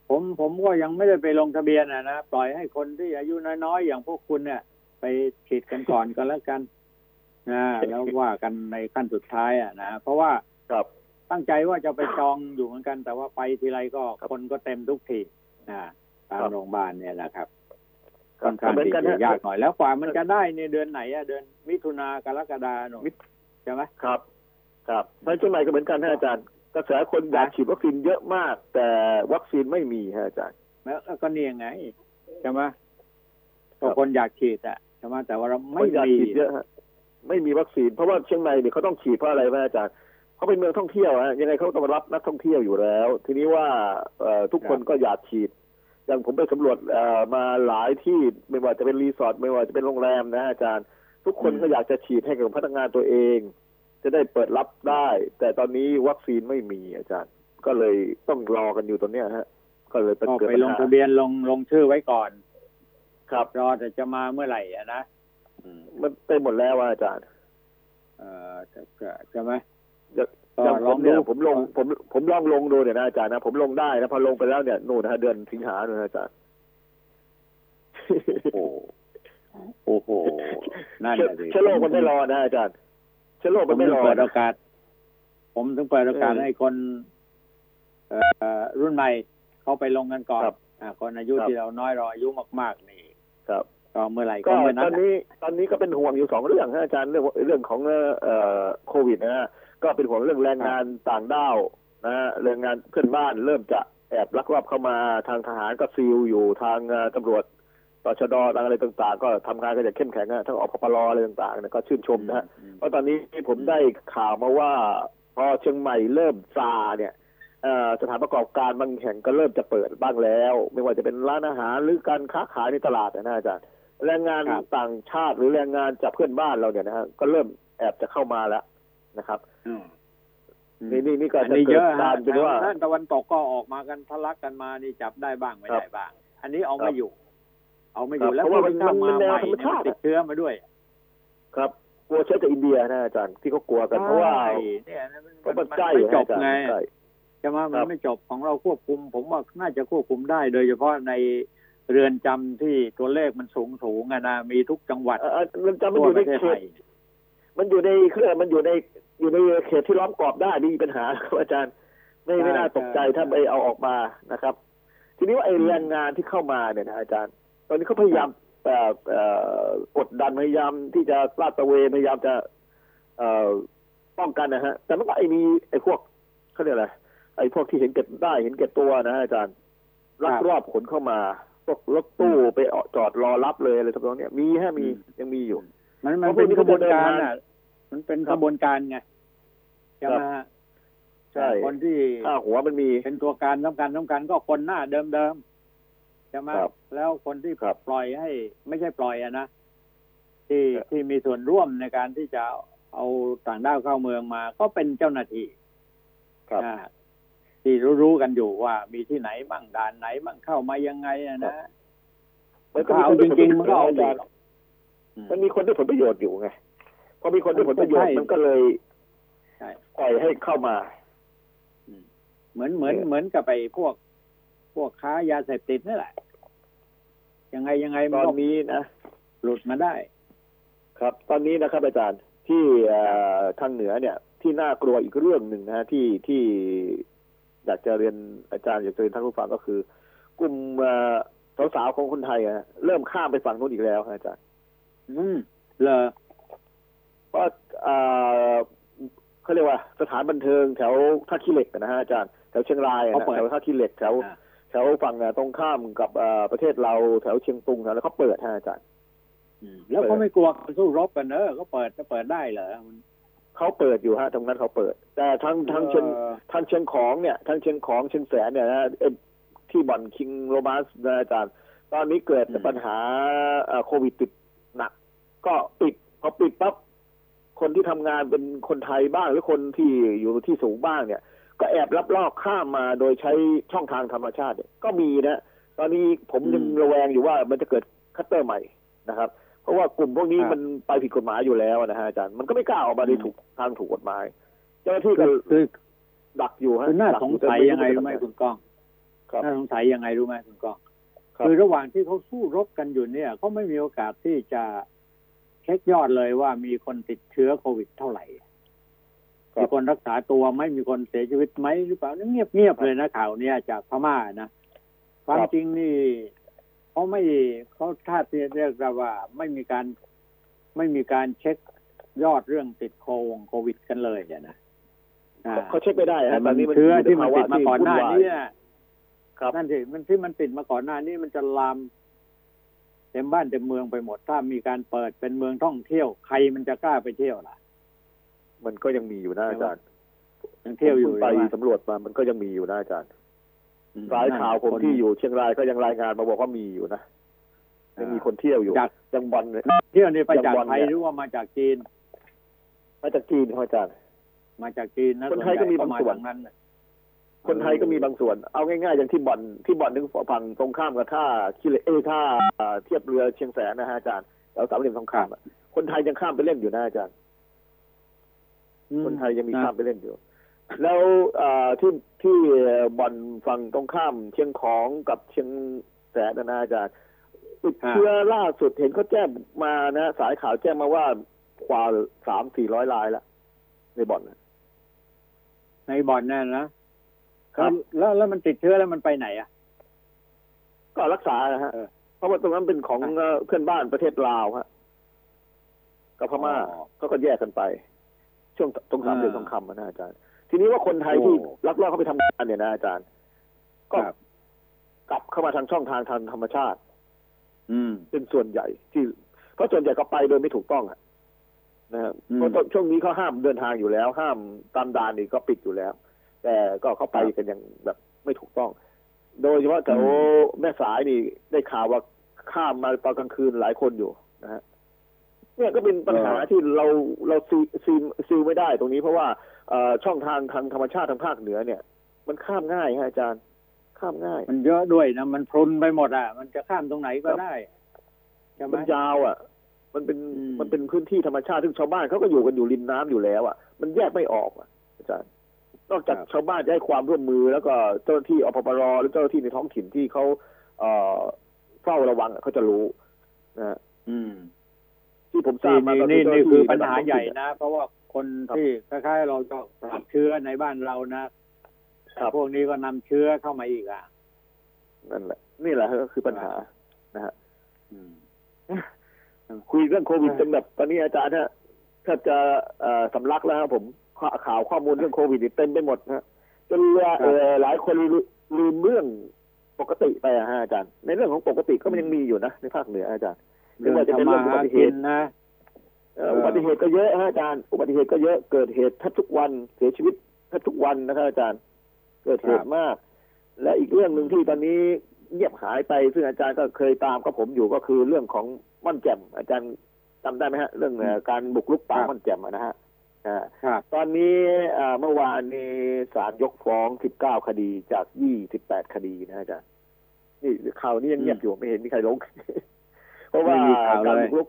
ผมผมก็ยังไม่ได้ไปลงทะเบียนนะนะปล่อยให้คนที่อายุน้อยๆอย่างพวกคุณเนี่ย ไปฉีดกันก่อนก็แล้วกันนะแล้วว่ากันในขั้นสุดท้ายอะนะเพราะว่าครับตั้งใจว่าจะไปจองอยู่เหมือนกัน แต่ว่าไปทีไรก็ครับคนก็เต็มทุกทีนะตามครับโรงพยาบาลเนี่ยนะครับครัค่บอนข้างเหมือนที่กันจะฮะยากหน่อยแล้วกว่ามันจะได้เนี่ยเดือนไหนอะเดือนมิถุนากรกฎาคม ใช่ไหมครับ ครับในเชียงใหม่ก็เหมือนกันฮะอาจารย์ กระแสคนอยากฉีดวัคซีนเยอะมาก แต่วัคซีนไม่มีฮะอาจารย์ แล้วก็นี่ยังไงใช่ไหมครัก็บคนอยากฉีดอะใช่ไหมแต่ว่าเราคไม่นอยากมีฉีดเยอะฮะไม่มีวัคซีน เพราะว่าเชียงใหม่เนี่ยเขาต้องฉีดเพราะอะไรไหมอาจารย์เขาเป็นเมืองท่องเที่ยวฮะยังไงเขาต้องรับนักท่องเที่ยวอยู่แล้ว ทีนี้ว่าเอ่อทุกคนก็อยากฉีดอย่างผมไปสำรวจเอ่อมาหลายที่ไม่ว่าจะเป็นรีสอร์ทไม่ว่าจะเป็นโรงแรมนะอาจารย์ ทุกคนก็อยากจะฉีดให้กับพนักงานตัวเอง จะได้เปิดรับได้ แต่ตอนนี้วัคซีนไม่มีอาจารย์ ก็เลยต้องรอกันอยู่ตรงเนี้ยฮะ ก็เลยเป็นก็เกิดไปปัญลงหาทะเบียนลงลงชื่อไว้ก่อน ครับรอแต่จะมาเมื่อไหร่อะนะอืมมันไปหมดแล้วอะอาจารย์ เอ่อจะจะใช่ไหมอย่างก็อย่างลผองมดูเนี่ยผมลงผมผมลองลงดูเนี่ยนะอาจารย์นะผมลงได้นะพอลงไปแล้วเนี่ยนู่นนะฮะเดือนสิงหาเนี่ยนะอาจารย์โอ้ โหโอ้โหนั่นเชื้อแหละสิเชื้อโรคมันไม่รอนะอาจารย์เชื้อโรคผมันมไม่ถึรงอเปิดโอนะกาส ผมถึงเปิดโอกาสเออให้คนเอ่อรุ่นใหม่เขาไปลงกันก่อนครับอ่าคนอายุครับที่เราน้อยเราอายุมาก ๆ นี่ครับก็เมื่อไหร่ก็ก็เมื่อตนั้อนนนี้ ตอนนี้ก็เป็นห่วงอยู่สองเรื่องนะอาจารย์เรื่องเรื่องของเอ่อโควิดนะฮะก็เป็นห่วงเรื่องแรงงานต่างด้าวนะฮะแรงงานเพื่อนบ้านเริ่มจะแอบลักลอบเข้ามาทางทหารก็ซีลอยู่ทางเอ่อตำรวจ ตชดทางอะไรต่างๆ ก็ทำงานกันอย่างเข้มแข็งนะทั้งอพปรอะไรต่างๆเนี่ยก็ชื่นชมนะฮะเพราะตอนนี้ผมได้ข่าวมาว่า พอเชียงใหม่เริ่มซาเนี่ยเอ่อสถานประกอบการบางแห่งก็เริ่มจะเปิดบ้างแล้ว ไม่ว่าจะเป็นร้านอาหารหรือการค้าขายในตลาดนะอาจารย์แรงงานครับต่างชาติหรือแรงงานจากเพื่อนบ้านเราเนี่ยนะฮะก็เริ่มแอบจะเข้ามาแล้วนะครับอืมนี่นี่นี่ก็อันจะนี้เกิเยดอะกาฮะรเป็นว่าทางตะวันตกก็ออกมากันทะลักกันมานี่จับได้บ้างไม่ครับได้บ้าง อันนี้เอาครัไม่บอยู่ เอาไม่อยู่ครับแล้วเพราะว่าผู้ที่เข้ามันมามันแนใหวม่ธรรมชาติเนี่ยติดเชื้อมาด้วย ครับกลัวเชื้อจากอินเดียนะอาจารย์ที่เขากลัวกันเพราะว่าใช่เนี่ยมันเพราะมันมันใกล้ไม่จบอาจารย์ไงใกล้ใช่ไหมมัครันบไม่จบของเราควบคุม ผมว่าน่าจะควบคุมได้ โดยเฉพาะในเรือนจำที่ตัวเลขมันสูงสูงๆอะนะมีทุกจังหวัดเอ่อเอ่อมันจะมันทั่อวยู่ปในระเทศเขไทตยมันอยู่ในเครื่องมันอยู่ในอยู่ในเขตที่ล้อมกรอบได้ไม่มีปัญหาครับอาจารย์ ไม่ไม่น่าตกใจถ้าไปเอาออกมานะครับ ทีนี้ว่าไอ้แรงงานที่เข้ามาเนี่ยนะอาจารย์ ตอนนี้เขาพยายามเอ่อเอ่อกดดันพยายามที่จะลาดตระเวนพยายามจะเอ่อป้องกันนะฮะ แต่มันก็ไอ้มีไอ้พวกเขาเรียกอะไรไอ้พวกที่เห็นเก็บได้เห็นเก็บตัวนะอาจารย์ลักลอบขนเข้ามาพวกรถตู้ไปจอดรอรับเลยอะไรทำนองเนี้ยมีฮะมียังมีอยู่ มันมันเพราะเป็นพวกนี้กระบวนก็จะเดินการมาอะ มันเป็นครักบระบวนการไงใช่ไหมฮะใช่คนที่ค่าหัวมันมีเป็นตัวการสำคัญสำคัญก็คนหน้าเดิมๆใช่ไหมครับแล้วคนที่ครับปล่อยให้ไม่ใช่ปล่อยอะนะที่ครับที่มีส่วนร่วมในการที่จะเอาต่างด้าวเข้าเมืองมา ก็เป็นเจ้าหน้าที่ครับอ่าที่รู้ๆกันอยู่ว่ามีที่ไหนบ้างด่านไหนบ้างเข้ามายังไงอะนะมันก็ถ้ามีเอาคนจได้ผลริงๆมันก็เอาอาดีจารย์มันมีคนได้ผลประโยชน์อยู่ไงพอมีคนได้ผลประโยชน์ใช่มันก็เลยใช่ปล่อยให้เข้ามาเหมือนเหมือนเนี่ยเหมือนกับไปพวกพวกค้ายาเสพติดนี่แหละ ยังไงยังไงตมันอนก็นี้นะ หลุดมาได้ ครับ ตอนนี้นะครับ อาจารย์ที่เอ่อทางเหนือเนี่ย ที่น่ากลัวอีกเรื่องหนึ่งนะฮะที่ที่อยากจะเรียนอาจารย์อยากจะเรียนท่านผู้ฟังก็คือ กลุ่มเอ่อสาวๆของคนไทยอะเริ่มข้ามไปฝั่งนู้นอีกแล้วฮะอาจารย์ อืมเลอเพราะเอ่อเขาเรียกว่า สถานบันเทิงแถวท่าขี้เหล็กนะฮะอาจารย์แถวเชียงรายอะนะแถวท่าขี้เหล็กแถวอ่าแถวฝั่งอะตรงข้ามกับเอ่อประเทศเราแถวเชียงตุงนะแล้วเขาเปิดฮะอาจารย์อืมแล้วเขาไม่กลัวการสู้รบกันเนอะเขาเปิดจะเปิดได้เหรอมันเขาเปิดอยู่ฮะตรงนั้นเขาเปิด แต่ทางทางเชียงออทางเชียงของเนี่ยทางเชียงของเชียงแสนเนี่ยนะเอ่อที่บ่อนคิงส์โรมันนะอาจารย์ ตอนนี้เกิดอืมปัญหาเอ่อโควิดติดหนัก ก็ปิดพอปิดปั๊บคนที่ทำงานเป็นคนไทยบ้างหรือคนที่อยู่ที่สูงบ้างเนี่ย ก็แอบลักลอบข้ามมาโดยใช้ช่องทางธรรมชาติเนี่ยก็มีนะ ตอนนี้ผมยังระแวงอยู่ว่ามันจะเกิดคลัสเตอร์ใหม่นะครับ เพราะว่ากลุ่มพวกนี้มันไปผิดกฎหมายอยู่แล้วนะฮะอาจารย์มันก็ไม่กล้าออกมาในถูกทางถูกกฎหมาย เจ้าหน้าที่ก็คือดักอยู่ฮะคือน่าดักสงอแต่สัยยังไงรู้รู้ไหมจะทำคุณก้องครับน่าสงสัยยังไงรู้ไหมคุณก้องครับคือระหว่างที่เขาสู้รบกันอยู่เนี่ยเขาไม่มีโอกาสที่จะเช็คยอดเลยว่ามีคนติดเชื้อโควิดเท่าไหร่ครับ มีคนรักษาตัวไหมมีคนเสียชีวิตไหมหรือเปล่าเงียบเงียบๆเลยนะข่าวเนี้ยจากพม่านะความครับจริงนี่เขาไม่เขาถ้าที่เรียกกันว่า ไม่มีการไม่มีการเช็คยอดเรื่องติดโควงโควิดกันเลยเนี่ยนะอ่าเขาเช็คไม่ได้แต่ฮะตมัอนนนี้มันเชื้ออยู่ในที่มันภาวะติดมาก่อนหน้าที่วุ่นี้วายน่ะครับนั่นสิมันที่มันติดมาก่อนหน้านี้มันจะลามเต็มบ้านเต็มเมืองไปหมด ถ้ามีการเปิดเป็นเมืองท่องเที่ยว ใครมันจะกล้าไปเที่ยวล่ะ มันก็ยังมีอยู่นะอาจารย์ยังเที่ยวอยู่ผมไปใช่ไหมสำรวจมา มันก็ยังมีอยู่นะอาจารย์อืมสายข่าวผมคนที่อยู่เชียงรายก็ยังรายงานมาบอกว่ามีอยู่นะยังมีคนเที่ยวอยู่จากยังบอลเลยเที่ยวนี่ไปจากยังบอลไทยเนี่ยหรือว่ามาจากจีน มาจากจีนครับอาจารย์มาจากจีนนะคนไทยก็มีบางส่วนทางนั้นน่ะคนไทยก็มีบางส่วน เอาง่ายๆ อย่างที่บ่อนที่บ่อนนึงฝั่งตรงข้ามกับท่าคิเลเอยท่าเอ่อเทียบเรือเชียงแสนนะฮะอาจารย์แล้วสามเหลี่ยมทองคำอะคนไทยยังข้ามไปเล่นอยู่นะอาจารย์อืม คนไทยยังมีนะข้ามไปเล่นอยู่ แล้วเอ่อที่ที่บ่อนฝั่งตรงข้ามเชียงของกับเชียงแสนนะนะอาจารย์ติดเชื้อล่าสุดเห็นเขาแจ้งมานะสายข่าวแจ้งมาว่ากว่าสามสี่ร้อยรายแล้วในบ่อนนะในบ่อนนั่นนะครับแล้วแล้วมันติดเชื้อแล้วมันไปไหนอะ ก็รักษานะฮะเออเพราะว่าตรงนั้นเป็นของเอ่อเพื่อนบ้านประเทศลาวฮะกับพม่าอ๋อเขาก็แยกกันไป ช่วงตรงสามเหลี่ยมอ่าทองคำอะนะอาจารย์ ทีนี้ว่าคนไทยโอ้ที่ลักลอบเข้าไปทำงานเนี่ยนะอาจารย์ ก็ครับกลับเข้ามาทางช่องทางทางธรรมชาติ อืม เป็นส่วนใหญ่ที่เพราะส่วนใหญ่ก็ไปโดยไม่ถูกต้องอะนะครับอืมเพราะตอนช่วงนี้เขาห้ามเดินทางอยู่แล้ว ห้ามตามด่านนี่ก็ปิดอยู่แล้ว แต่ก็เขาไปกันอย่างแบบไม่ถูกต้อง โดยเฉพาะแถวแม่สายนี่ได้ข่าวว่าข้ามมาตอนกลางคืนหลายคนอยู่นะฮะ เนี่ยก็เป็นปัญหาเออที่เราเราซีซีซีไม่ได้ตรงนี้เพราะว่าเอ่อช่องทางทางธรรมชาติทางภาคเหนือเนี่ย มันข้ามง่ายฮะอาจารย์ ข้ามง่าย มันเยอะด้วยนะมันพรุนไปหมดอะ มันจะข้ามตรงไหนก็ได้ใช่ไหมมันยาวอะ มันเป็นอืมมันเป็นพื้นที่ธรรมชาติซึ่งชาวบ้านเขาก็อยู่กันอยู่ริมน้ำอยู่แล้วอะ มันแยกไม่ออกอะอาจารย์นอกจากชาวบ้านจะให้ความร่วมมือแล้วก็เจ้าหน้าที่อปปรหรือเจ้าหน้าที่ในท้องถิ่นที่เขาเอ่อเฝ้าระวังอะเขาจะรู้นะฮะอืม ที่ผมทรานี่บมานี่ก็นี่เจ้านี่ที่คือปัญหาระดับท้องถิ่นใหญ่นะ เพราะว่าคนที่คล้ายๆเราก็รับเชื้อในบ้านเรานะครับพวกนี้ก็นำเชื้อเข้ามาอีกอะนั่นแหละ นี่แหละก็คือปัญหานะฮะอืมคุยเรื่องโควิดจนแบบตอนนี้อาจารย์ฮะถ้าจะเอ่อสำลักแล้วครับผมข่าข่าวข้อมูลเรื่องโควิดนี่เต็มไปหมดนะฮะจนเรือเอ่อหลายคนลืลืมเรื่องปกติไปอะฮะอาจารย์ ในเรื่องของปกติก็มันยังมีอยู่นะในภาคเหนืออาจารย์ ไม่ว่าจะเป็นเรื่องอุบัติเหตุนะเอ่อเอออุบัติเหตุก็เยอะฮะอาจารย์ อุบัติเหตุก็เยอะเกิดเหตุแทบทุกวันเสียชีวิตแทบทุกวันนะครับอาจารย์ เกิดเหตุมาก และอีกเรื่องหนึ่งที่ตอนนี้เงียบหายไปซึ่งอาจารย์ก็เคยตามกับผมอยู่ก็คือเรื่องของม่อนแจ่มอาจารย์จำได้ไหมฮะ เรื่องเอ่อการบุกรุกป่าม่อนแจ่มอะนะฮะอ่าครับตอนนี้เอ่อเมื่อวานนี้ศาลยกฟ้อง 19 คดีจาก 28 คดีนะอาจารย์นี่ข่าวนี้ยังเงียบอยู่ไม่เห็นมีใครลง เพราะว่าไม่มีข่าวเลยการบุกรุก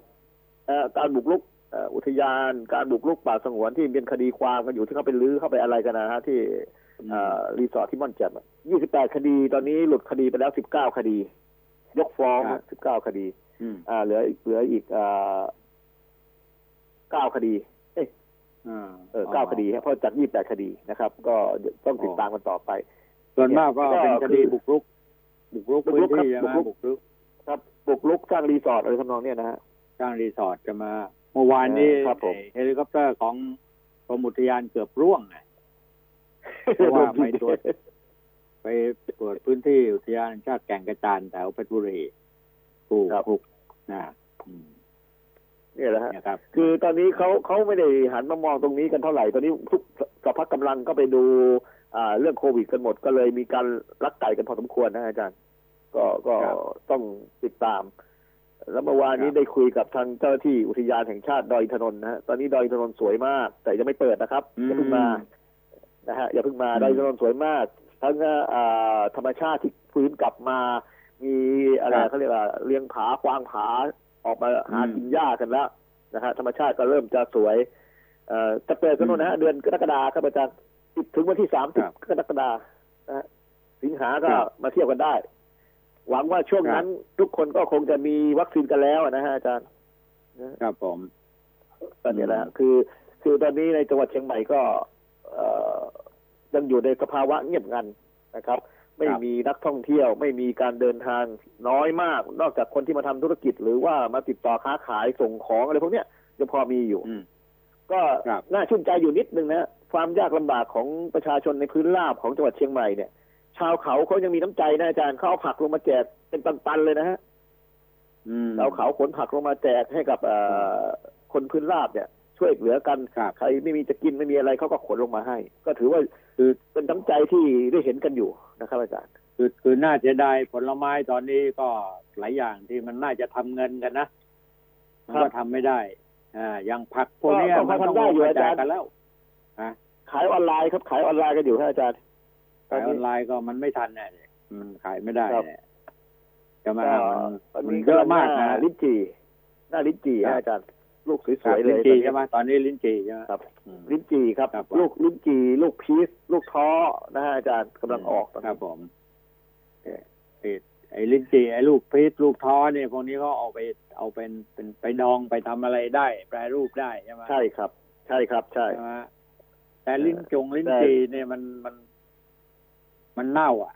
เอ่อการบุกรุกเอ่ออุทยานการบุกรุกป่าสงวนที่เป็นคดีความกันอยู่ที่เขาไปลื้อเข้าไปอะไรกันนะฮะที่เอ่อรีสอร์ทที่ม่อนแจ่มอะ28คดี ตอนนี้หลุดคดีไปแล้ว19คดี ยกฟ้องครับ19คดีอืมอ่าเหลือเหลืออีกเอ่อ9คดี เอ้ยอ่าเออเก้าคดีครับเพราะจากยี่แปดคดีนะครับ ก็ต้องติดตามกันต่อไป ส่วนมากก็ก็เป็นคดีคือบุกรุก บุกรุกบุกพื้รุนกครับที่ใช่ไหมบุกรุก บุกรุกครับบุกลุกสร้างรีสอร์ทอะไรทำนองเนี้ยนะฮะสร้างรีสอร์ทจะมาเมื่อวานนี้ครับผมเฮลิคอปเตอร์ของกรมอุทยานเกือบร่วงอะเพราะว่าไปตรวจไปตรวจพื้นที่อุทยานแห่งชาติแก่งกระจานแถวเพชรบุรีถูกครับถูกนะอืมเนี่ยแหละฮะนะครับคือตอนนี้เขาเขาไม่ได้หันมามองตรงนี้กันเท่าไหร่ ตอนนี้ทุกสภาพกำลังก็ไปดู อ่า เรื่องโควิดกันหมดก็เลยมีการลักไก่กันพอสมควรนะอาจารย์ ก็ก็ครับต้องติดตาม แล้วเมื่อวานนี้ครับได้คุยกับทางเจ้าหน้าที่อุทยานแห่งชาติดอยอินทนนท์นะฮะตอนนี้ดอยอินทนนท์สวยมาก แต่ยังไม่เปิดนะครับอย่าเพิ่งมานะฮะอย่าเพิ่งมาอืมดอยอินทนนท์สวยมาก ทั้งอ่าธรรมชาติที่ฟื้นกลับมา มีอะไรครับเขาเรียกว่าเลี้ยงผากวางผาออกมาหาอืมกินหญ้ากันแล้วนะฮะธรรมชาติก็เริ่มจะสวยเอ่อจะเปิดกันโน่นนะฮะเดือนกรกฎาคมครับอาจารย์ถึงวันที่สามสิบครับกรกฎาคมนะฮะสิงหาก็ครับมาเที่ยวกันได้ หวังว่าช่วงนั้นทุกคนก็คงจะมีวัคซีนกันแล้วนะฮะอาจารย์ครับผมก็เนี่ยแหละคือ คือตอนนี้ในจังหวัดเชียงใหม่ก็เอ่อยังอยู่ในสภาวะเงียบงันนะครับ ไม่ครับมีนักท่องเที่ยว ไม่มีการเดินทางน้อยมาก นอกจากคนที่มาทำธุรกิจ หรือว่ามาติดต่อค้าขายส่งของอะไรพวกเนี้ยยังพอมีอยู่อืมก็ครับน่าชื่นใจอยู่นิดนึงนะความยากลำบากของประชาชนในพื้นราบของจังหวัดเชียงใหม่เนี่ย ชาวเขาเขายังมีน้ำใจนะอาจารย์เขาเอาผักลงมาแจกเป็นตันๆเลยนะฮะอืมชาวเขาขนผักลงมาแจกให้กับเอ่อคนพื้นราบเนี่ย ช่วยเหลือกันครับใครไม่มีจะกินไม่มีอะไรเขาก็ขนลงมาให้ ก็ถือว่าคือเป็นน้ำใจที่ได้เห็นกันอยู่นะครับ อาจารย์ คือคือน่าจะได้ผลไม้ตอนนี้ก็หลายอย่างที่มันน่าจะทำเงินกันนะมันครัก็บทำไม่ได้ อ่าอย่างผักพวกเนี้ยก็ก็มันต้องทำได้ลงอยู่มาอาแจจากรย์กันแล้วขายออนไลน์ครับขายออนไลน์กันอยู่ฮะอาจารย์ ขายออนไลน์ก็มันไม่ทันแน่เลยมันขายไม่ได้ครับเนี่ยจะมาก็มันตอนมันนี้เยอะมากหน้นะลิ้นจี่หน้าลิ้นจี่ครัฮะบอาจารย์ลูกสครัวบยๆเลลิ้ยนจีตอนนี้ใช่ไหมตอนนี้ลิ้นจีใช่ไหมครับอืมลิ้นจี่ครับครับ ลูกลิ้นจี่ลูกพีชลูกท้อนะฮะอาจารย์กำลังออกตอนคนี้รับผมเอ่อไอ้ไอ้ลิ้นจีไอ้ลูกพริษลูกท้อเนี่ยพวกนี้ก็เอาไปเอาเป็นเป็นไปดองไปทำอะไรได้ แปรรูปได้ใช่ไหมใช่ครับ ใช่ครับใช่ใช่ไหมแต่ลิ้นจงลิ้นแต่จีเนี่ยมันมัน มันเน่าอะ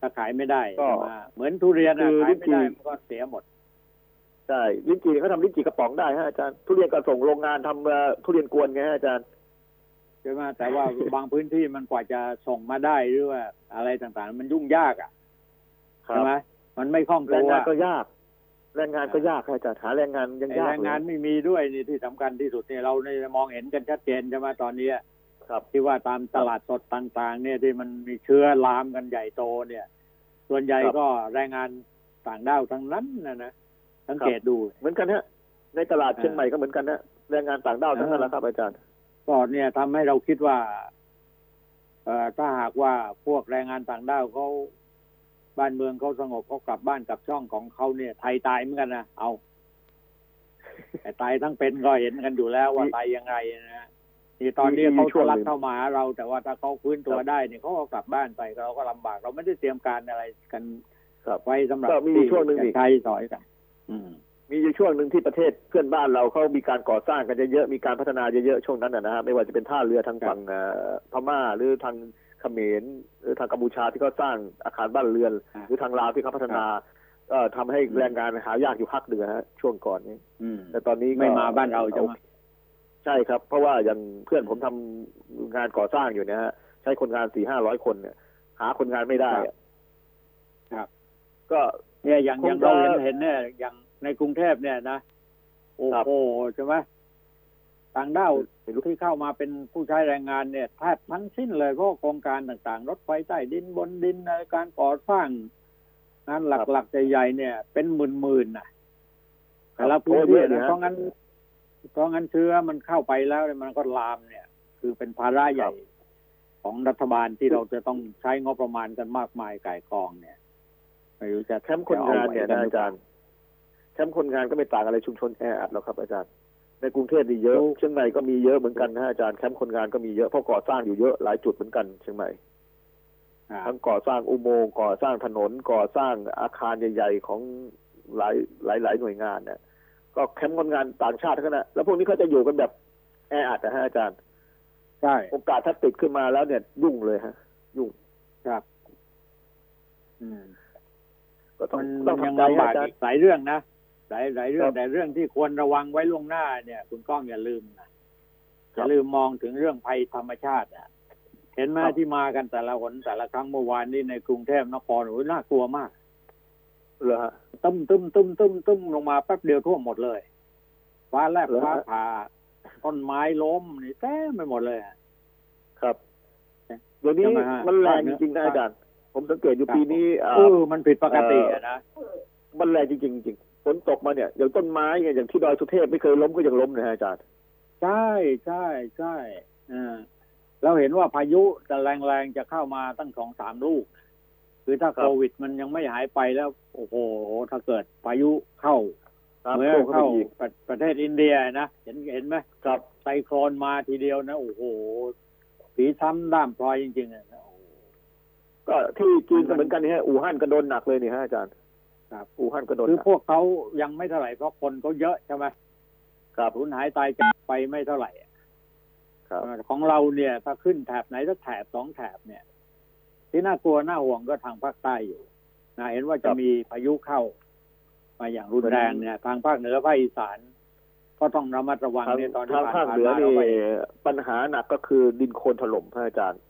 ถ้าขายไม่ได้ก็ใช่ไหมเหมือนทุเรียนอะคือขายไม่ได้ลิ้นจี่มันก็เสียหมดใช่ลิ้นจี่เขาทำลิ้นจี่กระป๋องได้ฮะอาจารย์ทุเรียนก็ส่งโรงงานทำเอ่อทุเรียนกวนไงฮะอาจารย์ใช่ไหมแต่ว่าบางพื้นที่มันกว่าจะส่งมาได้หรือว่าอะไรต่างๆ มันยุ่งยากอะครัใช่บไหมมันไม่คล่องแรตังวงานก็ยาก แรงงานก็ยากฮะอาจารย์หาแรงงานยังไอ้ยากแรงงานเลยไม่มีด้วยนี่ที่สำคัญที่สุดเนี่ยเราเนี่ยมองเห็นกันชัดเจนใช่ไหมตอนนี้ ครับที่ว่าตามตลาดสดต่าง ๆ เนี่ยที่มันมีเชื้อลามกันใหญ่โตเนี่ย ส่วนใหญ่ครับก็แรงงานต่างด้าวทั้งนั้นนะนะสังเกตดูเหมือนกันฮะในตลาดอ่าเชียงใหม่ก็เหมือนกันฮะแรงงานต่างด้าวทั้งนั้นแหละครับอาจารย์ก็เนี่ยทำให้เราคิดว่าเอ่อถ้าหากว่าพวกแรงงานต่างด้าวเขาบ้านเมืองเขาสงบเขากลับบ้านกลับช่องของเขาเนี่ย ไทยตายเหมือนกันนะเอาแต่ตายทั้งเป็นก็เห็นกันอยู่แล้วว่าตายยังไงนะฮะ ที่ตอนนี้มีเขาช่วทะงหนึ่ลักงเข้ามาหาเราแต่ว่าถ้าเขาฟื้นตัวครับได้เนี่ยเขาก็กลับบ้านไปเราก็ลำบาก เราไม่ได้เตรียมการอะไรกันครับไว้สำหรับก็มีที่ช่วงหนึ่งจะอีกใช้สอยกันอืมมีอยู่ช่วงหนึ่งที่ประเทศเพื่อนบ้านเราเขามีการก่อสร้างกันเยอะๆมีการพัฒนาเยอะๆช่วงนั้นนะนะฮะไม่ว่าจะเป็นท่าเรือทางฝั่งเอ่อพม่าหรือทางเขมรหรือทางกัมพูชาที่เขาสร้างอาคารบ้านเรือนอ่าหรือทางลาวที่เขาพัฒนาก็ทำให้แรงงานหายากอยู่พักเดือนฮะช่วงก่อนนี้อืมแต่ตอนนี้ก็ไม่มาบ้านเราใช่ไหม ใช่ครับ เพราะว่าอย่างเพื่อนผมทำงานก่อสร้างอยู่เนี่ยฮะใช้คนงานสี่ห้าร้อยคนเนี่ย หาคนงานไม่ได้อะครับ ก็เนี่ยอย่างคงอย่างเราจะเห็นเห็นเนี่ยอย่างในกรุงเทพเนี่ยนะโอ้ครับโหใช่ไหมต่างด้าวไม่รู้ที่เข้ามาเป็นผู้ใช้แรงงานเนี่ยแทบทั้งสิ้นเลยเพราะโครงการต่างๆ รถไฟใต้ดินบนดินอะไรการก่อสร้างงานหลักๆใหญ่ๆเนี่ย เป็นหมื่นๆน่ะแต่ละพื้นที่โอ้เยอะนะนะเพราะงั้น เพราะงั้นเชื้อมันเข้าไปแล้วเนี่ยมันก็ลามเนี่ย คือเป็นภาระใหญ่ของรัฐบาลที่เราจะต้องใช้งบประมาณกันมากมายก่ายกองเนี่ยไม่รู้จะแคมป์คนงานเนี่ยจะนะเอไหวกัอาจารย์แคมป์คนงานก็ไม่ต่างอะไรชุมชนแออัดหรอกครับอาจารย์ในกรุงเทพนี่เยอะเชียงใหม่ก็มีเยอะเหมือนกันนะอาจารย์แคมป์คนงานก็มีเยอะเพราะก่อสร้างอยู่เยอะหลายจุดเหมือนกันเชียงใหม่อ่าทั้งก่อสร้างอุโมงค์ก่อสร้างถนนก่อสร้างอาคารใหญ่ ๆ ของหลายหลายหลายหน่วยงานเนี่ย ก็แคมป์คนงานต่างชาติทั้งนั้นนะแล้วพวกนี้เขาจะอยู่กันแบบแออัดนะฮะอาจารย์ใช่โอกาสถ้าติดขึ้นมาแล้วเนี่ย ยุ่งเลยฮะ ยุ่งครับ อืม ก็ต้องมันต้องยังทำใจลำบากอาจารอีย์กหลายเรื่องนะหลายหลายเรื่อคงรับแต่เรื่องที่ควรระวังไว้ล่วงหน้าเนี่ย คุณก้องอย่าลืมนะคอรับย่าลืมมองถึงเรื่องภัยธรรมชาติอะเห็นไหมครับที่มากันแต่ละหนแต่ละครั้งเมื่อวานนี้ในกรุงเทพนครโอ้ยน่ากลัวมาก เหรอฮะตุ้มตุ้มตุ้มตุ้มตุ้มลงมาแป๊บเดียวท่วมหมดเลยฟ้าแลบเหรอฮะฟ้าผ่าต้นไม้ล้มนี่เต็มไปหมดเลยอะครับเดี๋ยวนี้ใช่ไหมฮะมันแรงจภาคเหนือริงๆนะอาจารย์ผมสังเกตอยู่ครับปีนี้อ่าเออมันผิดปกติอะนะมันแรงจริงๆจริงๆฝนตกมาเนี่ยอย่างต้นไม้เนี่ยอย่างที่ดอยสุเทพไม่เคยล้มก็ยังล้มนะฮะอาจารย์ใช่ใช่ใช่อ่าเราเห็นว่าพายุจะแรงๆจะเข้ามาตั้งสองสามลูก คือถ้าครับโควิดมันยังไม่หายไปแล้ว โอ้โห ถ้าเกิดพายุเข้าครับเมื่อโค้งเข้าเข้าไปอีกประประเทศอินเดียนะเห็นเห็นไหมครับไซโครนมาทีเดียวนะ โอ้โหผีซ้ำด้ามพลอยจริงๆอะนะโอ้โหก็ที่จีนก็เหมือนกันนี่ฮะอู่ฮั่นก็โดนหนักเลยนี่ฮะอาจารย์ครับอู่ฮั่นก็โดนคือหนักพวกเขายังไม่เท่าไหร่เพราะคนเขาเยอะใช่ไหมครับสูญหายตายจากไปไม่เท่าไหร่อะครับของเราเนี่ย ถ้าขึ้นแถบไหนสักแถบสองแถบเนี่ย ที่น่ากลัวน่าห่วงก็ทางภาคใต้อยู่นะเห็นว่าจะมีพายุเข้า มาอย่างรุนแรงเนี่ย ทางภาคเหนือภาคอีสานก็ต้องระมัดระวังทางเนี่ยตอนที่ทางผ่านภาคผ่านเหนือมาเรานี่ไปปัญหาหนักก็คือดินโคลนถล่มฮะอาจารย์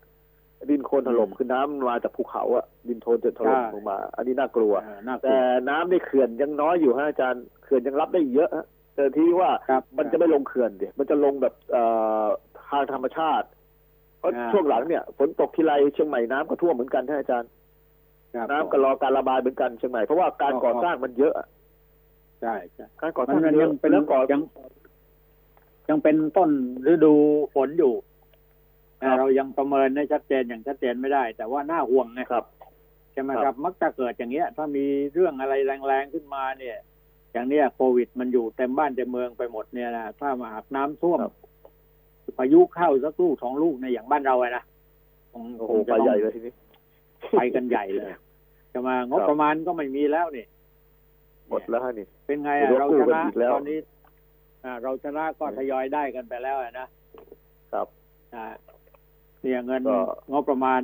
ดินโคลนถล่มอืมคือน้ำมาจากภูเขาอะดินโคลนจะถล่มใช่ลงมา อันนี้น่ากลัวเออน่ากลัแต่วน้ำในเขื่อนยังน้อยอยู่ฮะอาจารย์เขื่อนยังรับได้เยอะฮะแต่แต่ที่ว่าครับมันจะไม่ลงเขื่อนเดียมันจะลงแบบเอ่อทางธรรมชาติ เพราะอ่าช่วงหลังเนี่ยฝนตกทีไรเชียงใหม่น้ำก็ท่วมเหมือนกันท่านอาจารย์ครับน้ำก็รอการระบายเหมือนกันเชียงใหม่เพราะว่าการอ๋อก่อสร้างมันเยอะใช่ใช่การก่อสมัร้านงมันเยยัอะงเป็นแล้วก่อยังยังเป็นต้นฤดูฝนอยู่ครับเรายังประเมินได้ชัดเจนอย่างชัดเจนไม่ได้ แต่ว่าน่าห่วงไงครับใช่ไหมคครัรับบมักจะเกิดอย่างเงี้ย ถ้ามีเรื่องอะไรแรงๆขึ้นมาเนี่ย อย่างเนี้ยโควิดมันอยู่เต็มบ้านเต็มเมืองไปหมดเนี่ยนะถ้ามาหากน้ำท่วมครับ พายุเข้าสักลูกสองลูกในยอย่างบ้านเราอะนะคงโอ้คโหงจะไปต้องใหญ่เลยทีนี้ไปกันใหญ่เลยจะมางบครับประมาณก็ไม่มีแล้วนี่หมดแล้วฮะนี่ เป็นไงเดี๋อะยวเรากู้ชกันนะอีกแล้วตอนนี้อ่าเราชนะก็ทยอยได้กันไปแล้วอะนะครับอ่าเนี่ยเงินก็งบประมาณ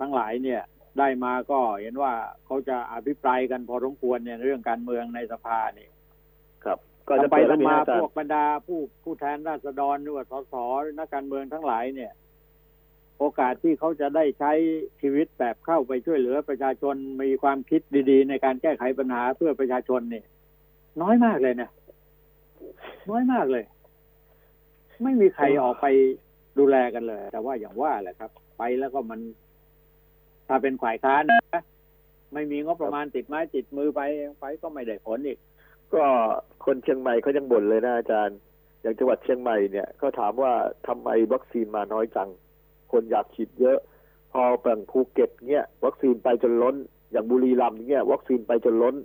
ทั้งหลายเนี่ย ได้มาก็เห็นว่าเขาจะอภิปรายกันพอสมควรเนี่ยเรื่องการเมืองในสภาเนี่ยครับ ก็จะทำไปเปิดแล้วนี่ทำมาฮะอาจารพวกย์บรรดาผู้ผู้แทนราษฎรหรือว่าสสหรือนักการเมืองทั้งหลายเนี่ย โอกาสที่เขาจะได้ใช้ชีวิตแบบเข้าไปช่วยเหลือประชาชนมีความคิดดีๆ ในการแก้ไขปัญหาเพื่อประชาชนเนี่ยน้อยมากเลยนะน้อยมากเลย ไม่มีใครออกไปดูแลกันเลย แต่ว่าอย่างว่าแหละครับ ไปแล้วก็มัน ถ้าเป็นฝ่ายค้านนะไม่มีงบประมาณติดไม้ติดมือไปไปก็ไม่ได้ผลอีก ก็คนเชียงใหม่เขายังบ่นเลยนะอาจารย์ อย่างจังหวัดเชียงใหม่เนี่ยเขาถามว่าทำไมวัคซีนมาน้อยจัง คนอยากฉีดเยอะ พอแบ่งภูเก็ตเนี่ยวัคซีนไปจนล้น อย่างบุรีรัมย์เนี่ยวัคซีนไปจนล้น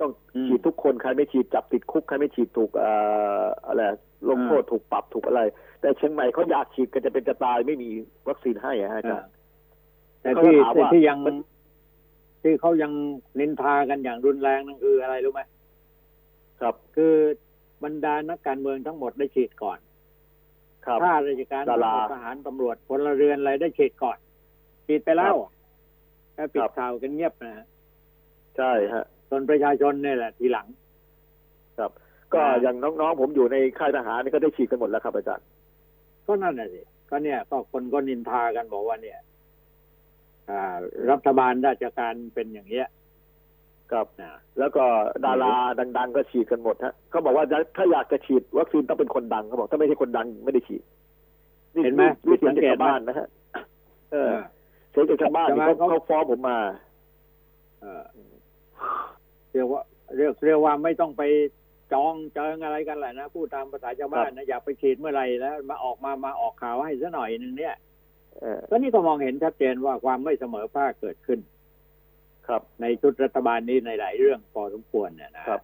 ต้องอืมฉีดทุกคนใครไม่ฉีดจับติดคุกใครไม่ฉีดถูกเอ่ออะไรลงโทษถูกปรับถูกอะไร แต่เชียงใหม่เขาอยากฉีดกันจะเป็นจะตายไม่มีวัคซีนให้อะฮะอาจารย์แต่เขาที่ถามว่าที่ยังมันที่เขายังนินทากันอย่างรุนแรงนั่นคืออะไรรู้ไหม ครับคือบรรดานักการเมืองทั้งหมดได้ฉีดก่อนครับข้าราชการดาราทหารตำรวจพลเรือนอะไรได้ฉีดก่อนฉีดไปแล้วแค่ปิคดรับข่าวกันเงียบนะฮะใช่ฮะส่วนประชาชนเนี่ยแหละทีหลัง ครับ ก็อ่าอย่างน้องๆผมอยู่ในค่ายทหารนี่ก็ได้ฉีดกันหมดแล้วครับอาจารย์ก็นั่นน่ะสิก็เนี่ย ก็คนก็นินทากันบอกว่าเนี่ย อ่า รัฐบาลราชการเป็นอย่างเงี้ย ครับนะแล้วก็ดาราดัง ๆ ก็ฉีดกันหมดฮะเขาบอกว่าถ้าอยากจะฉีดวัคซีนต้องเป็นคนดังเขาบอกถ้าไม่ใช่คนดังไม่ได้ฉีดเห็นไหมนี่เสียงสังจากเกตชาวไหมบ้านนะฮะเออเออเสียงจากชาวบ้านนี่ใช่ไหมเขาเขาเขาฟ้องผมมาเออเรียกว่าเรียกเรียกว่าไม่ต้องไปจองเจิงอะไรกันแหละนะพูดตามภาษาชาวบ้านนะอยากไปฉีดเมื่อไหร่แล้ว มาออกมามาออกข่าวให้ซะหน่อยหนึ่งเนี่ยเออก็นี่ก็มองเห็นชัดเจนว่าความไม่เสมอภาคเกิดขึ้น ครับในชุดรัฐบาลนี้ในหลายเรื่องพอสมควรเนี่ยนะครับ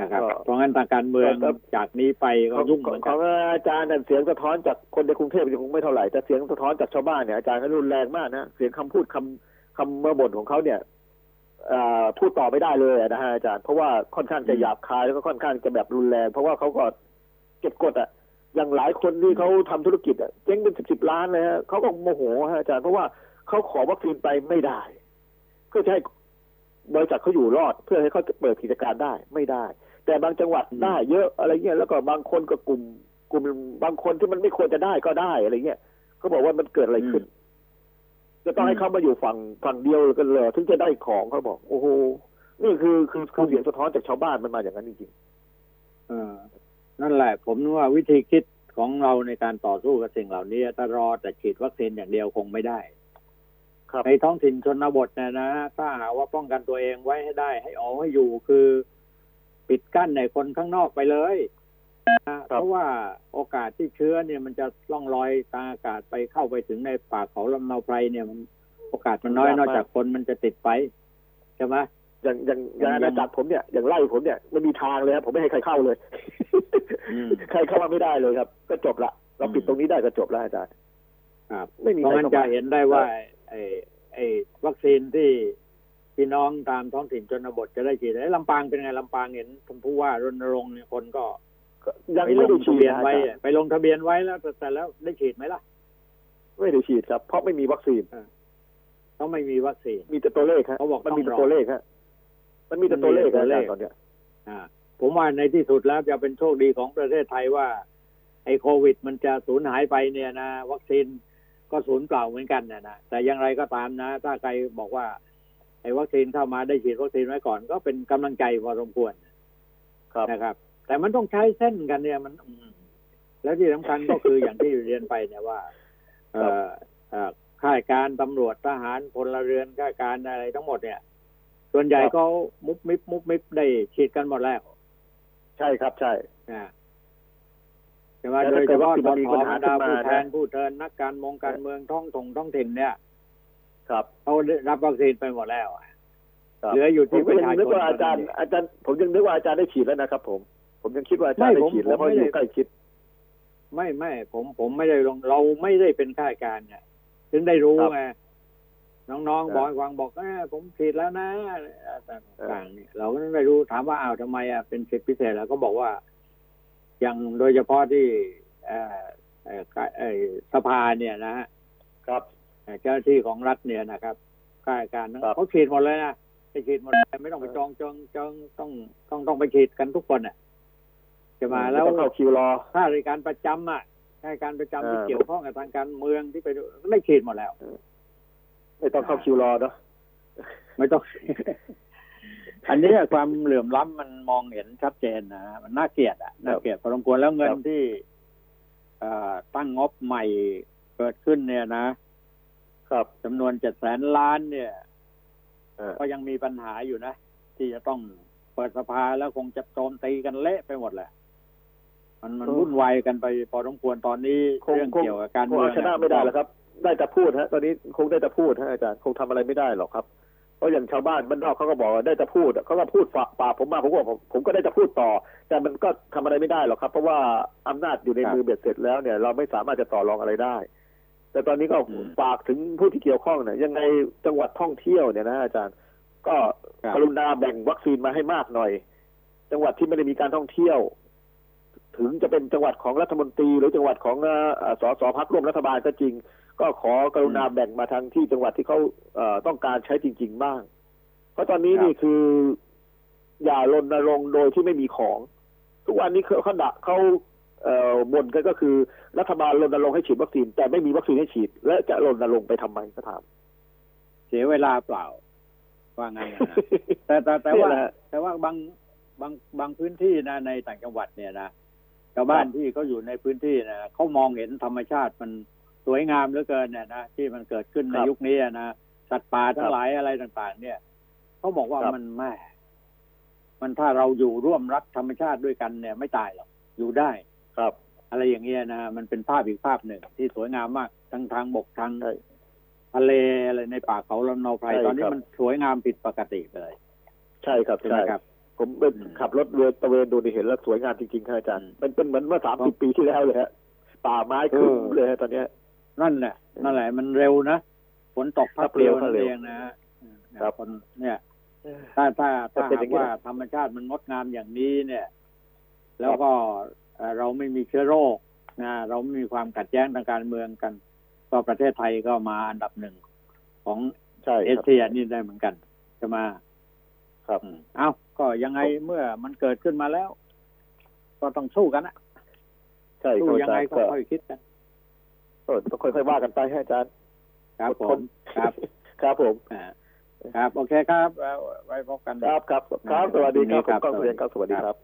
นะครับก็เพราะงั้นทางการเมืองก็จากนี้ไปก็ของยุ่งเหมือนขกัอนงอาจารย์นั่นเสียงสะท้อนจากคนในกรุงเทพยังคงไม่เท่าไหร่แต่เสียงสะท้อนจากชาวบ้านเนี่ยอาจารย์ก็รุนแรงมากนะเสียงคำพูดคำคำเมื่อบ่นของเขาเนี่ยเอ่อพูดต่อไม่ได้เลยนะฮะอาจารย์เพราะว่าค่อนข้างจะหยาบคายแล้วก็ค่อนข้างจะแบบรุนแรง เพราะว่าเขาก็เก็บกดอะอย่างหลายคนที่เขาทำธุรกิจอะเจ๊งเป็นสิบสิบล้านเลยฮะเขาก็โมโหฮะอาจารย์เพราะว่าเขาขอวัคซีนไปไม่ได้ เพื่อจะให้บริษัทเขาอยู่รอด เพื่อให้เขาเปิดกิจการได้ไม่ได้ แต่บางจังหวัดได้เยอะอะไรเงี้ยแล้วก็บางคนก็กลุ่มกลุ่มบางคนที่มันไม่ควรจะได้ก็ได้อะไรเงี้ยเขาบอกว่ามันเกิดอะไรขึ้น จะต้องให้เขามาอยู่ฝั่งฝั่งเดียวกันเลยถึงจะได้ของเขาบอก โอ้โหนี่คือคือคือเสียงสะท้อนจากชาวบ้านมันมาอย่างนั้นจริงเออนั่นแหละ ผมนึกว่าวิธีคิดของเราในการต่อสู้กับสิ่งเหล่านี้ถ้ารอแต่ฉีดวัคซีนอย่างเดียวคงไม่ได้ๆครับ ในท้องถิ่นชนบทเนี่ยนะถ้าหากว่าป้องกันตัวเองไว้ให้ได้ ให้ออกให้อยู่คือปิดกั้นในคนข้างนอกไปเลยนะเพราะว่าโอกาสที่เชื้อเนี่ยมันจะล่องลอยทางอากาศไปเข้าไปถึงในปากเขาลำเนาไพรเนี่ยมัน โอกาสมันน้อยนอกจากคนมันจะติดไปใช่ไหมอย่างอย่างอย่างยังอาณาจักรผมเนี่ยอย่างไล่ผมเนี่ยไม่มีทางเลยครับผมไม่ให้ใครเข้าเลยอืมใครเข้ามาไม่ได้เลยครับ ก็จบละเราปิดตรงนี้ได้ก็จบแล้วอาจารย์ครับไม่มีเพราะใครงั้นเข้าจะมาเห็นได้ว่า ไอ้ไอ้วัคซีนที่พี่น้องตามท้องถิ่นชนบทจะได้ฉีดไอ้ลำปางเป็นไงลำปางเห็นท่านผู้ว่ารณรงค์เนี่ยคนก็ยังไปลไม่งได้ทะฉีดเบียนนะอาไว้จารย์อะไปลงทะเบียนไว้แล้วแต่แต่แล้วได้ฉีดไหมล่ะ ไม่ได้ฉีดครับ เพราะไม่มีวัคซีนเขาไม่มีวัคซีน มีแต่ตัวเลขฮะเขาบอกมันมีแต่ต้องรอตัวเลขฮะมันมีแต่ตัวเลขมันมีแต่ตัวเลขอาจารย์ตอนเนี้ยอ่าผมว่าในที่สุดแล้วจะเป็นโชคดีของประเทศไทยว่า ไอ้โควิด มันจะสูญหายไปเนี่ยนะ วัคซีน ก็สูญเปล่าเหมือนกันนะนะแต่อย่างไรก็ตามนะ ถ้าใครบอกว่า ไอ้วัคซีนเข้ามาได้ฉีดวัคซีนไว้ก่อน ก็เป็นกำลังใจพอสมควรครับนะครับ แต่มันต้องใช้เส้นกันเนี่ยมันอืมแล้วที่สำคัญก็คืออย่างที่เรียนไปเนี่ยว่าเอ่อเอ่อข้าราชการตำรวจทหารพลเรือนข้าราชการอะไรทั้งหมดเนี่ย ส่วนใหญ่ครับก็มุบมิบมุบมิบได้ฉีดกันหมดแล้ว ใช่ครับใช่นะใช่ไหมแล้วโดถ้ายเกิเฉดว่าพาะมีสมีสปัญหาบรรดาขึ้นมาผู้แทนนะผู้เทินนักการเมองการเมืองท้องถงท้องถิ่นเนี่ย ครับเขาได้รับวัคซีนไปหมดแล้วอะครับเหลืออยู่ผมที่ปก็ระยังชาชนึกนว่าอาจารย์เท่นั้นเงอาจารย์ผมยังนึกว่าอาจารย์ได้ฉีดแล้วนะครับ ผม ผมยังคิดว่าอาจารย์ไม่ได้ผมฉีดแล้วเพผมราะไม่อยู่ได้ใกล้ชิด ไม่ไม่ผมผมไม่ได้ลงเราไม่ได้เป็นข้าราชการเนี่ยถึงได้รู้ครับไงน้องครับๆบอกให้ฟังบอกเอ้ยผมฉีดแล้วนะต่างๆเนี่ยเราก็ไม่รู้ถามว่าอ้าวทำไมอะเป็นสิทธิพิเศษแล้วก็บอกว่า อย่างโดยเฉพาะที่เอ่อเอ่อเอ่อสภาเนี่ยนะฮะครับเจ้าหน้าที่ของรัฐเนี่ยนะครับข้าราชการนั้นครับเขาฉีดหมดเลยนะไปฉีดหมดเลยไม่ต้องไปจองจองจองต้องต้องต้องไปฉีดกันทุกคนอะจะมาแล้วต้องเข้าคิวรอข้าราชการประจำอะข้าราชการประจำที่เออเกี่ยวข้องกับทางการเมืองที่ไปดูได้ฉีดหมดแล้วไม่ต้องเข้าคิวรอเนาะไม่ต้อง อันนี้ความเหลื่อมล้ำมันมองเห็นชัดเจนนะมันน่าเกลียดอะน่าเกลียดพอสมควรแล้วเงินที่เอ่อตั้งงบใหม่เกิดขึ้นเนี่ยนะ ครับจำนวนเจ็ดแสนล้านเนี่ยเออก็ยังมีปัญหาอยู่นะ ที่จะต้องเปิดสภาแล้วคงจะโจมตีกันเละไปหมดแหละ มันมันวุ่นวายกันไปพอสมควรตอนนี้คงเรื่องคงเกี่ยวกับการคงเมืองเอาชนะไม่ได้แล้วครับ ได้แต่พูดฮะ ตอนนี้คงได้แต่พูดฮะอาจารย์คงทำอะไรไม่ได้หรอกครับ เพราะอย่างชาวบ้านบ้านนอกเขาก็บอกว่าได้แต่พูดเขาก็พูดฝากปากผมมาผมก็บอกผมผมก็ได้แต่พูดต่อ แต่มันก็ทำอะไรไม่ได้หรอกครับ เพราะว่าอำนาจอยู่ในมือเบ็ดเสร็จแล้วเนี่ยเราไม่สามารถจะต่อรองอะไรได้ แต่ตอนนี้ก็ฝากถึงผู้ที่เกี่ยวข้องเนี่ยยังไงจังหวัดท่องเที่ยวเนี่ยนะอาจารย์ ก็ครับกรุณาแบ่งวัคซีนมาให้มากหน่อย จังหวัดที่ไม่ได้มีการท่องเที่ยว ถึงจะเป็นจังหวัดของรัฐมนตรี หรือจังหวัดของเอ่อเอ่อสสพักร่วมรัฐบาลก็จริง ก็ขอกรุณาแบ่งมาทางที่จังหวัดที่เขาเอ่อต้องการใช้จริง ๆ บ้าง เพราะตอนนี้ครับนี่คือ อย่ารณรงค์โดยที่ไม่มีของ ทุกวันนี้เขาเขาดะเขาเอ่อบ่นกันก็คือ รัฐบาลรณรงค์ให้ฉีดวัคซีน แต่ไม่มีวัคซีนให้ฉีด และจะรณรงค์ไปทำไมก็ถาม เสียเวลาเปล่า ว่าไงนนะแต่แต่แต่เนี่ยว่าแหละแต่ว่าบางบางบางพื้นที่นะ ในต่างจังหวัดเนี่ยนะชาวบ้านครับที่เขาอยู่ในพื้นที่นะเขามองเห็นธรรมชาติมัน สวยงามเหลือเกินเนี่ยนะที่มันเกิดขึ้นในครับยุคนี้อะนะสัตว์ป่าทั้ครังบหลายอะไรต่าง ๆ เนี่ยเขาบอกว่าครับมันแม่มันถ้าเราอยู่ร่วมรักธรรมชาติด้วยกันเนี่ย ไม่ตายหรอกอยู่ได้ครับ อะไรอย่างเงี้ยนะมันเป็นภาพอีกภาพหนึ่ง ที่สวยงามมากทั้งทางบกทางใช่ทะเลอะไรในป่าเขาลำเนาไพรใช่ตอนนี้ครับมันสวยงามผิดปกติเลย ใช่ครับใช่ไหมใช่ครับ ผมเป็นอืมขับรถเรือตะเวนดูนี่เห็นแล้วสวยงามจริงๆครับอาจารย์อืมมันเป็นเหมือนเมื่อสามครัสิบบปีที่แล้วเลยฮะป่าไม้ขึ้นเออเลยฮะตอนเนี้ย นั่นแหละนั่นแหละ มันเร็วนะฝนตกครัพับกเร็วเร็วนั่นเร็วเองนะฮะครับคนเนี่ย ถ้าถ้าถ้าเป็นหาอกย่างนี้ว่าธรรมชาติมันงดงามอย่างนี้เนี่ย แล้วก็เอ่อเราไม่มีเชื้อโรคนะเราไม่มีความขัดแย้งทางการเมืองกัน ก็ประเทศไทยก็มาอันดับหนึ่งของใช่เอครับเชียนี่ได้เหมือนกันจะมา ครับอืมเอ้าก็ยังไงเมื่อมันเกิดขึ้นมาแล้ว ก็ต้องสู้กันนะใช่คสู้รับยัอางจาไงรย์ก็ก็ค่อยคิดกัน เออต้องค่อยๆว่ากันไปให้อาจารย์ครับผอมดทนครับ ครับผมอ่าครับ โอเคครับเอาไว้พบกัน ครับครับครับ สวัสดีครับครับผมก้องสวัสเรีดียนครับ สวัสดีครับครับ